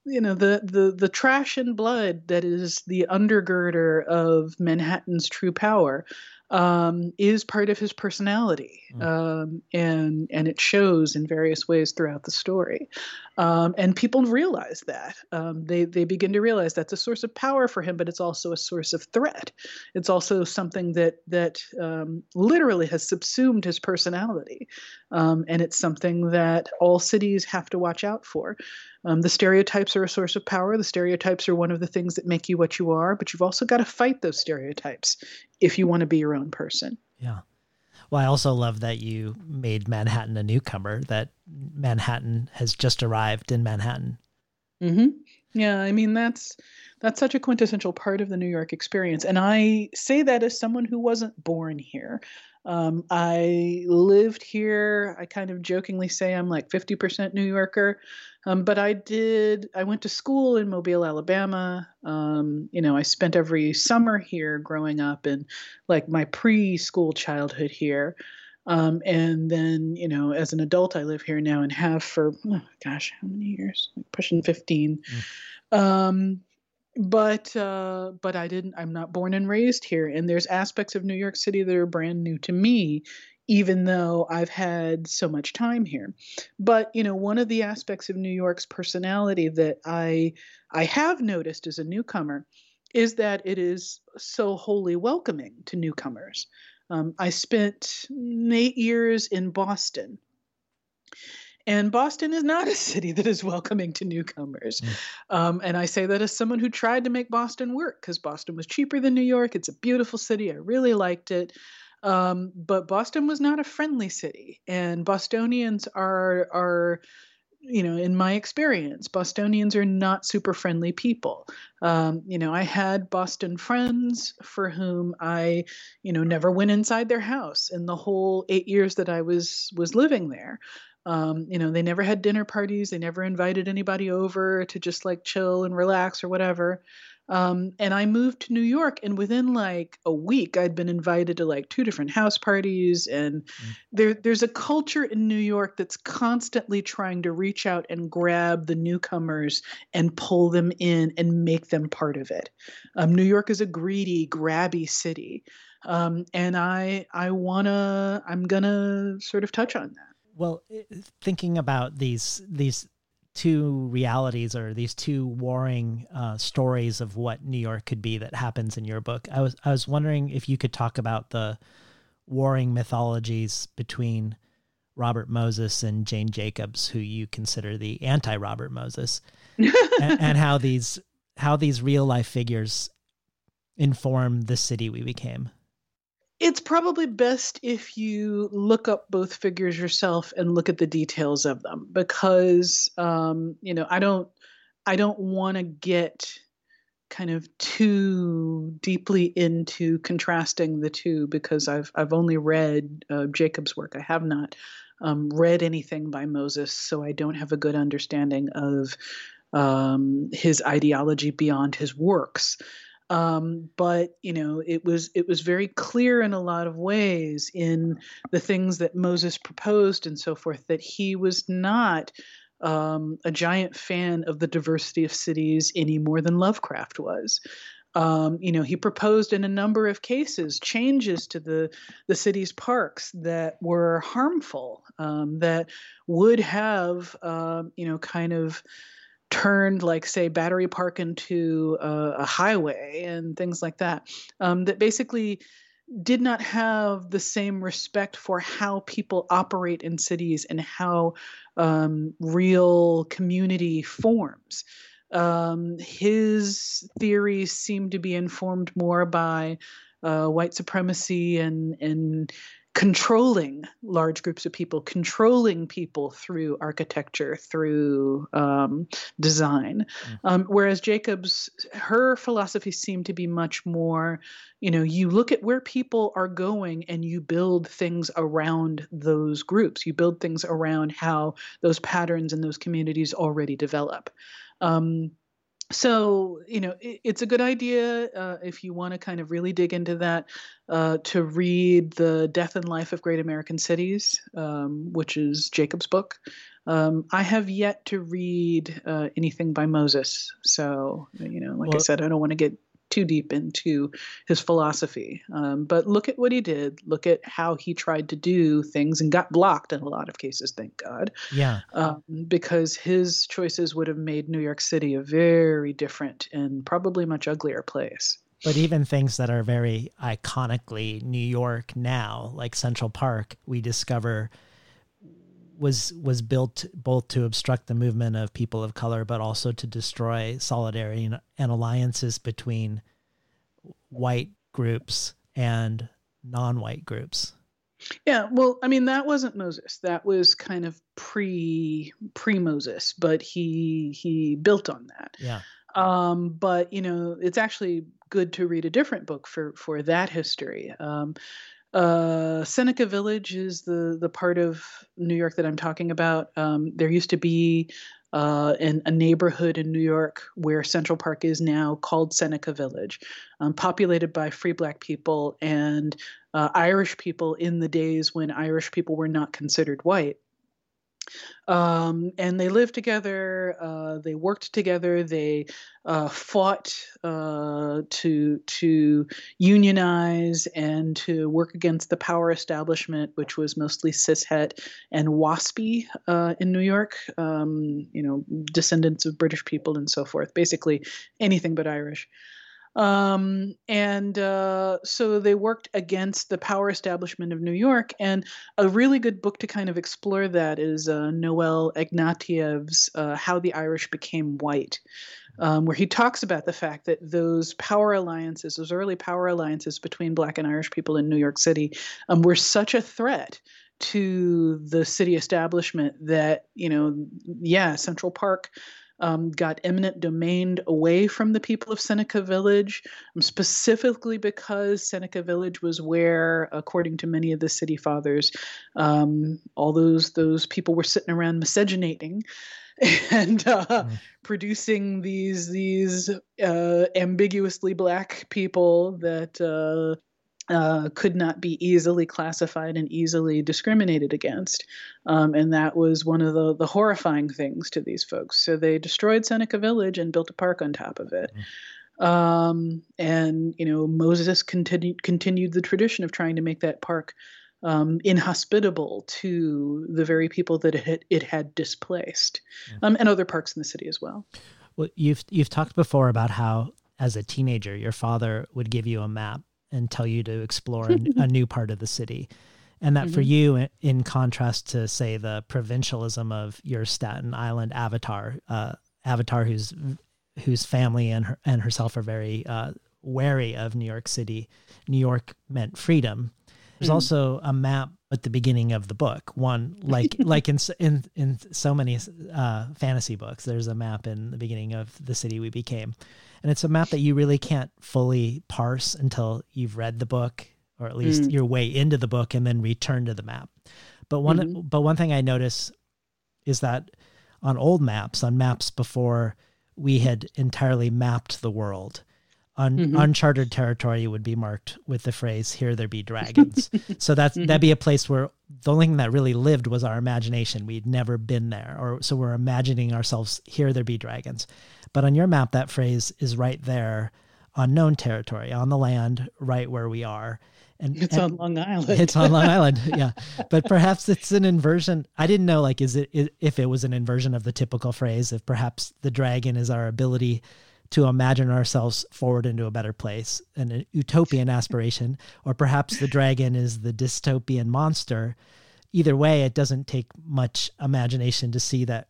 you know the the the trash and blood that is the undergirder of Manhattan's true power um, is part of his personality, mm. um, and and it shows in various ways throughout the story. Um, and people realize that um, they they begin to realize that's a source of power for him, but it's also a source of threat. It's also something that that um, literally has subsumed his personality, um, and it's something that all cities have to watch out for. Um, the stereotypes are a source of power. The stereotypes are one of the things that make you what you are, but you've also got to fight those stereotypes if you want to be your own person. Yeah. Well, I also love that you made Manhattan a newcomer, that Manhattan has just arrived in Manhattan. Mm-hmm. Yeah, I mean that's that's such a quintessential part of the New York experience, and I say that as someone who wasn't born here. Um, I lived here. I kind of jokingly say I'm like 50% New Yorker, um, but I did. I went to school in Mobile, Alabama. Um, you know, I spent every summer here growing up, and like my preschool childhood here. Um, and then, you know, as an adult, I live here now and have for, oh, gosh, how many years? Like pushing 15. Mm. But uh, but I didn't. I'm not born and raised here, and there's aspects of New York City that are brand new to me, even though I've had so much time here. But you know, one of the aspects of New York's personality that I I have noticed as a newcomer is that it is so wholly welcoming to newcomers. Um, I spent eight years in Boston. And Boston is not a city that is welcoming to newcomers. Mm. Um, and I say that as someone who tried to make Boston work because Boston was cheaper than New York. It's a beautiful city. I really liked it. Um, but Boston was not a friendly city. And Bostonians are, are you know, in my experience, Bostonians are not super friendly people. Um, you know, I had Boston friends for whom I, you know, never went inside their house in the whole eight years that I was was living there. Um, you know, they never had dinner parties. They never invited anybody over to just like chill and relax or whatever. Um, and I moved to New York, and within like a week, I'd been invited to like two different house parties. And mm. there, there's a culture in New York that's constantly trying to reach out and grab the newcomers and pull them in and make them part of it. Um, New York is a greedy, grabby city, um, and I, I wanna, I'm gonna sort of touch on that. Well, thinking about these these two realities or these two warring uh, stories of what New York could be that happens in your book. I was I was wondering if you could talk about the warring mythologies between Robert Moses and Jane Jacobs, who you consider the anti Robert Moses, and, and how these how these real life figures inform the city we became it's probably best if you look up both figures yourself and look at the details of them because um, you know i don't i don't want to get kind of too deeply into contrasting the two because i've i've only read uh, jacobs' work. I have not um, read anything by moses so i don't have a good understanding of um, his ideology beyond his works Um, but you know, it was it was very clear in a lot of ways in the things that Moses proposed and so forth that he was not um, a giant fan of the diversity of cities any more than Lovecraft was. Um, you know, he proposed in a number of cases changes to the the city's parks that were harmful, um, that would have, um, you know, kind of turned like say battery park into a, a highway and things like that um, that basically did not have the same respect for how people operate in cities and how um, real community forms. Um, his theories seem to be informed more by uh, white supremacy and and controlling large groups of people, controlling people through architecture, through um, design. Mm. Um, whereas Jacobs, her philosophy seemed to be much more, you know, you look at where people are going and you build things around those groups. You build things around how those patterns and those communities already develop. Um, so you know it, it's a good idea uh, if you want to kind of really dig into that uh, to read the death and life of great american cities um, which is jacobs' book. Um, i have yet to read uh, anything by moses. So you know like well, i said i don't want to get too deep into his philosophy. Um, but look at what he did. Look at how he tried to do things and got blocked in a lot of cases, thank God. Yeah. Um, because his choices would have made New York City a very different and probably much uglier place. But even things that are very iconically New York now, like Central Park, we discover was was built both to obstruct the movement of people of color, but also to destroy solidarity and, alliances between white groups and non-white groups. Yeah, well, I mean that wasn't Moses. That was kind of pre pre Moses, but he he built on that. Yeah. Um, but you know, it's actually good to read a different book for for that history. Um, uh, Seneca Village is the the part of New York that I'm talking about. Um, there used to be uh, in a neighborhood in New York where Central Park is now called Seneca Village, um, populated by free black people and uh, Irish people in the days when Irish people were not considered white. Um, and they lived together. Uh, they worked together. They uh, fought uh, to to unionize and to work against the power establishment, which was mostly cishet and waspy uh, in New York. Um, you know, descendants of British people and so forth. Basically, anything but Irish. Um, and uh, so they worked against the power establishment of New York. And a really good book to kind of explore that is uh, Noel Ignatiev's uh, How the Irish Became White. Um, where he talks about the fact that those power alliances, those early power alliances between Black and Irish people in New York City, um, were such a threat to the city establishment that, you know, yeah, Central Park um, got eminent domain away from the people of Seneca Village, um, specifically because Seneca Village was where, according to many of the city fathers, um, all those those people were sitting around miscegenating and uh, mm. producing these these uh, ambiguously black people that uh, uh, could not be easily classified and easily discriminated against. Um, and that was one of the, the horrifying things to these folks. So they destroyed Seneca Village and built a park on top of it. Mm. Um, and, you know, Moses continued, continued the tradition of trying to make that park um, inhospitable to the very people that it had, it had displaced, mm. um, and other parks in the city as well. Well, you've you've talked before about how, as a teenager, your father would give you a map and tell you to explore a, new part of the city. And that mm-hmm. for you, in contrast to say the provincialism of your Staten Island avatar, uh, avatar whose whose family and her and herself are very uh, wary of New York City. New York meant freedom. There's mm. also a map at the beginning of the book. One like like in in in so many uh, fantasy books, there's a map in the beginning of the city we became, and it's a map that you really can't fully parse until you've read the book or at least mm. your way into the book and then return to the map. But one mm-hmm. but one thing I notice is that on old maps, on maps before we had entirely mapped the world, Un- Mhm. Uncharted territory would be marked with the phrase "Here there be dragons." so that's that'd be a place where the only thing that really lived was our imagination. We'd never been there, or so we're imagining ourselves here there be dragons. But on your map, that phrase is right there, unknown territory on the land, right where we are. And It's and- on Long Island. it's on Long Island, yeah. But perhaps it's an inversion. I didn't know, like, is it if it was an inversion of the typical phrase? If perhaps the dragon is our ability to imagine ourselves forward into a better place, an utopian aspiration, or perhaps the dragon is the dystopian monster. Either way, it doesn't take much imagination to see that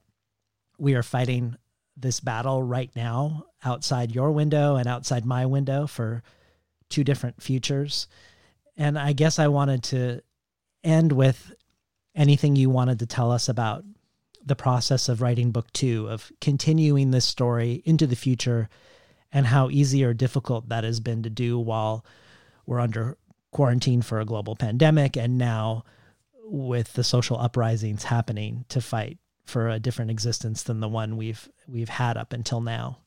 we are fighting this battle right now outside your window and outside my window for two different futures. And I guess I wanted to end with anything you wanted to tell us about the process of writing book two, of continuing this story into the future, and how easy or difficult that has been to do while we're under quarantine for a global pandemic and now with the social uprisings happening to fight for a different existence than the one we've we've had up until now.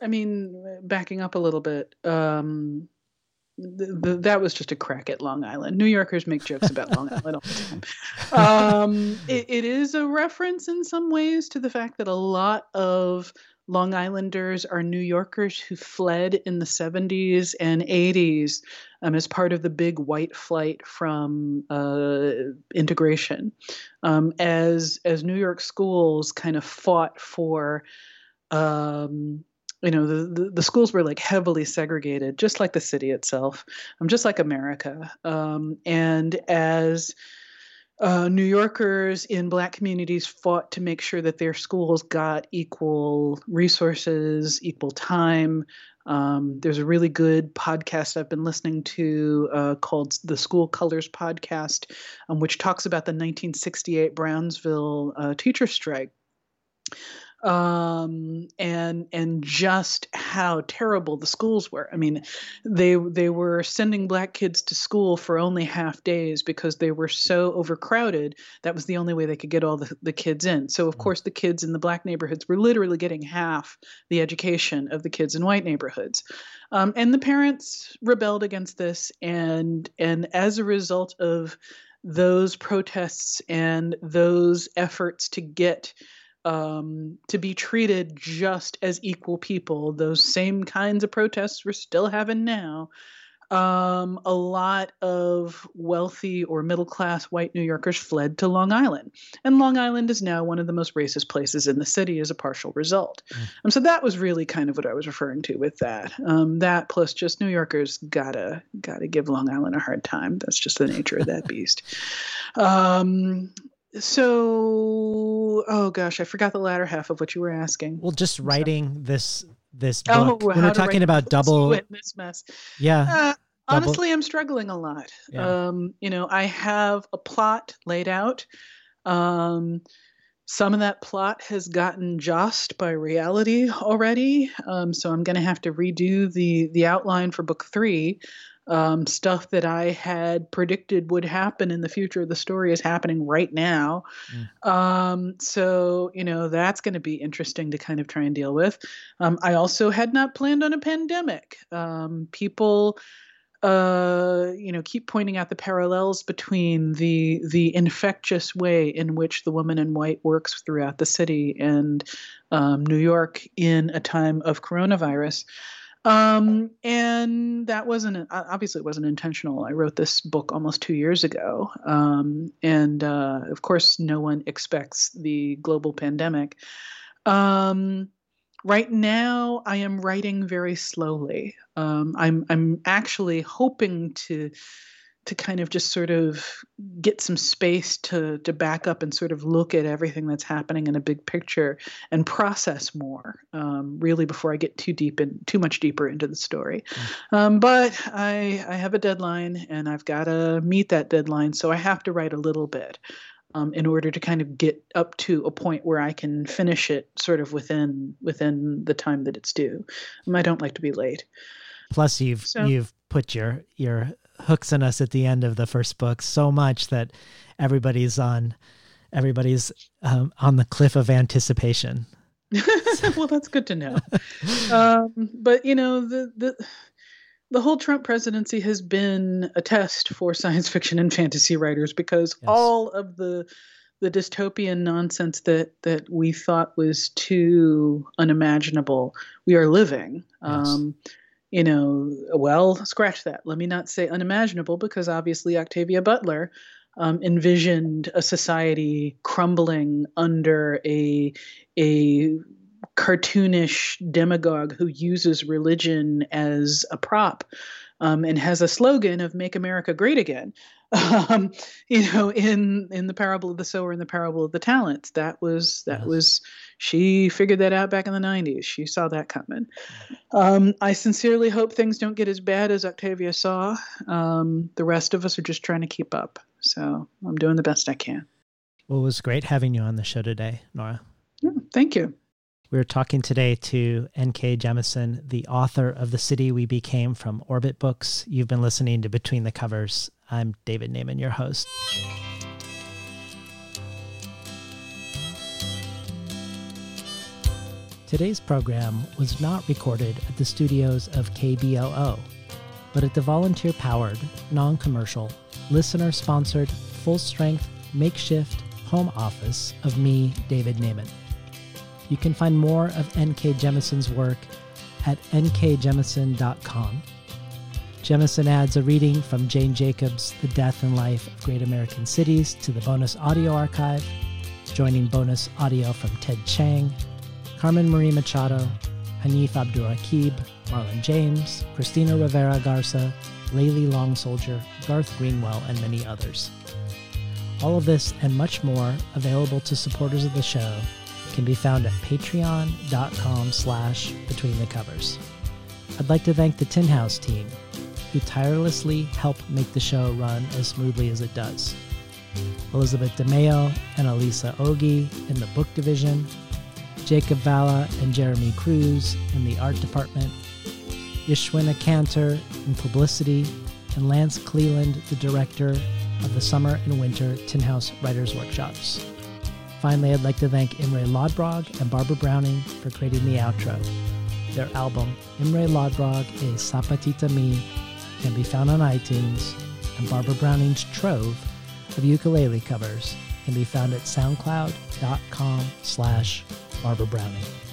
I mean, backing up a little bit, um, th- th- that was just a crack at Long Island. New Yorkers make jokes about Long Island all the time. Um, it, it is a reference in some ways to the fact that a lot of Long Islanders are New Yorkers who fled in the 70s and 80s um, as part of the big white flight from uh, integration. Um, as as New York schools kind of fought for um, you know the, the, the schools were like heavily segregated just like the city itself um, just like america. Um, and as uh, new yorkers in black communities fought to make sure that their schools got equal resources equal time um, there's a really good podcast I've been listening to uh, called the School Colors Podcast, um, which talks about the 1968 Brownsville uh, teacher strike um, and and just how terrible the schools were. I mean, they they were sending black kids to school for only half days because they were so overcrowded. That was the only way they could get all the, the kids in. So of course the kids in the black neighborhoods were literally getting half the education of the kids in white neighborhoods. Um, and the parents rebelled against this, and and as a result of those protests and those efforts to get um, to be treated just as equal people. Those same kinds of protests we're still having now. Um, a lot of wealthy or middle class white New Yorkers fled to Long Island. And Long Island is now one of the most racist places in the city as a partial result. Um, so that was really kind of what I was referring to with that. Um, that plus just New Yorkers gotta gotta give Long Island a hard time. That's just the nature of that beast. Um, so oh gosh, I forgot the latter half of what you were asking. Well, just writing this this Oh, book. when we're talking about double, in this mess. yeah, Uh, honestly, I'm struggling a lot. Yeah. Um, you know, I have a plot laid out. Um, some of that plot has gotten jossed by reality already, um, so I'm going to have to redo the the outline for book three. Um, stuff that I had predicted would happen in the future of the story is happening right now. Um, so, you know, that's going to be interesting to kind of try and deal with. Um, I also had not planned on a pandemic. Um, people, uh, you know, keep pointing out the parallels between the the infectious way in which the woman in white works throughout the city and um, New York in a time of coronavirus. Um, and that wasn't obviously it wasn't intentional. I wrote this book almost two years ago, um, and uh, of course, no one expects the global pandemic. Um, right now, I am writing very slowly. Um, I'm I'm actually hoping to to kind of just sort of get some space to to back up and sort of look at everything that's happening in a big picture and process more um, really before I get too deep and too much deeper into the story. Um, but I I have a deadline and I've got to meet that deadline, so I have to write a little bit. Um, in order to kind of get up to a point where I can finish it sort of within within the time that it's due. I don't like to be late. Plus, you've So- you've put your your hooks in us at the end of the first book so much that everybody's on everybody's um, on the cliff of anticipation. well, that's good to know. um, but you know, the the the whole Trump presidency has been a test for science fiction and fantasy writers because yes. all of the the dystopian nonsense that that we thought was too unimaginable we are living. Yes. Um, you know, well, scratch that. Let me not say unimaginable because obviously Octavia Butler um, envisioned a society crumbling under a a cartoonish demagogue who uses religion as a prop um, and has a slogan of "Make America Great Again." Um, you know, in in the parable of the sower and the parable of the talents, that was that yes. was she figured that out back in the '90s. She saw that coming. Um, I sincerely hope things don't get as bad as Octavia saw. Um, the rest of us are just trying to keep up. So I'm doing the best I can. Well, it was great having you on the show today, Nora. Yeah, thank you. We are talking today to N.K. Jemisin, the author of The City We Became from Orbit Books. You've been listening to Between the Covers. I'm David Naimon, your host. Today's program was not recorded at the studios of KBOO, but at the volunteer powered, non commercial, listener sponsored, full strength, makeshift home office of me, David Naimon. You can find more of N.K. Jemisin's work at nkjemisin.com. Jemisin adds a reading from Jane Jacobs' The Death and Life of Great American Cities to the bonus audio archive, joining bonus audio from Ted Chiang, Carmen Maria Machado, Hanif Abdurraqib, Marlon James, Cristina Rivera Garza, Layli Long Soldier, Garth Greenwell, and many others. All of this and much more available to supporters of the show can be found at patreon.com slash between the covers. I'd like to thank the Tin House team, who tirelessly help make the show run as smoothly as it does. Elizabeth DeMeo and Elisa Ogi in the book division, Jakob Vala and Jeremy Cruz in the art department, Yashwina Canter in publicity, and Lance Cleland, the director of the summer and winter Tin House Writers Workshops. Finally, I'd like to thank Imre Lodbrog and Barbara Browning for creating the outro. Their album, Imre Lodbrog a Sapatita Mi, can be found on iTunes, and Barbara Browning's trove of ukulele covers can be found at soundcloud.com slash Barbara Browning.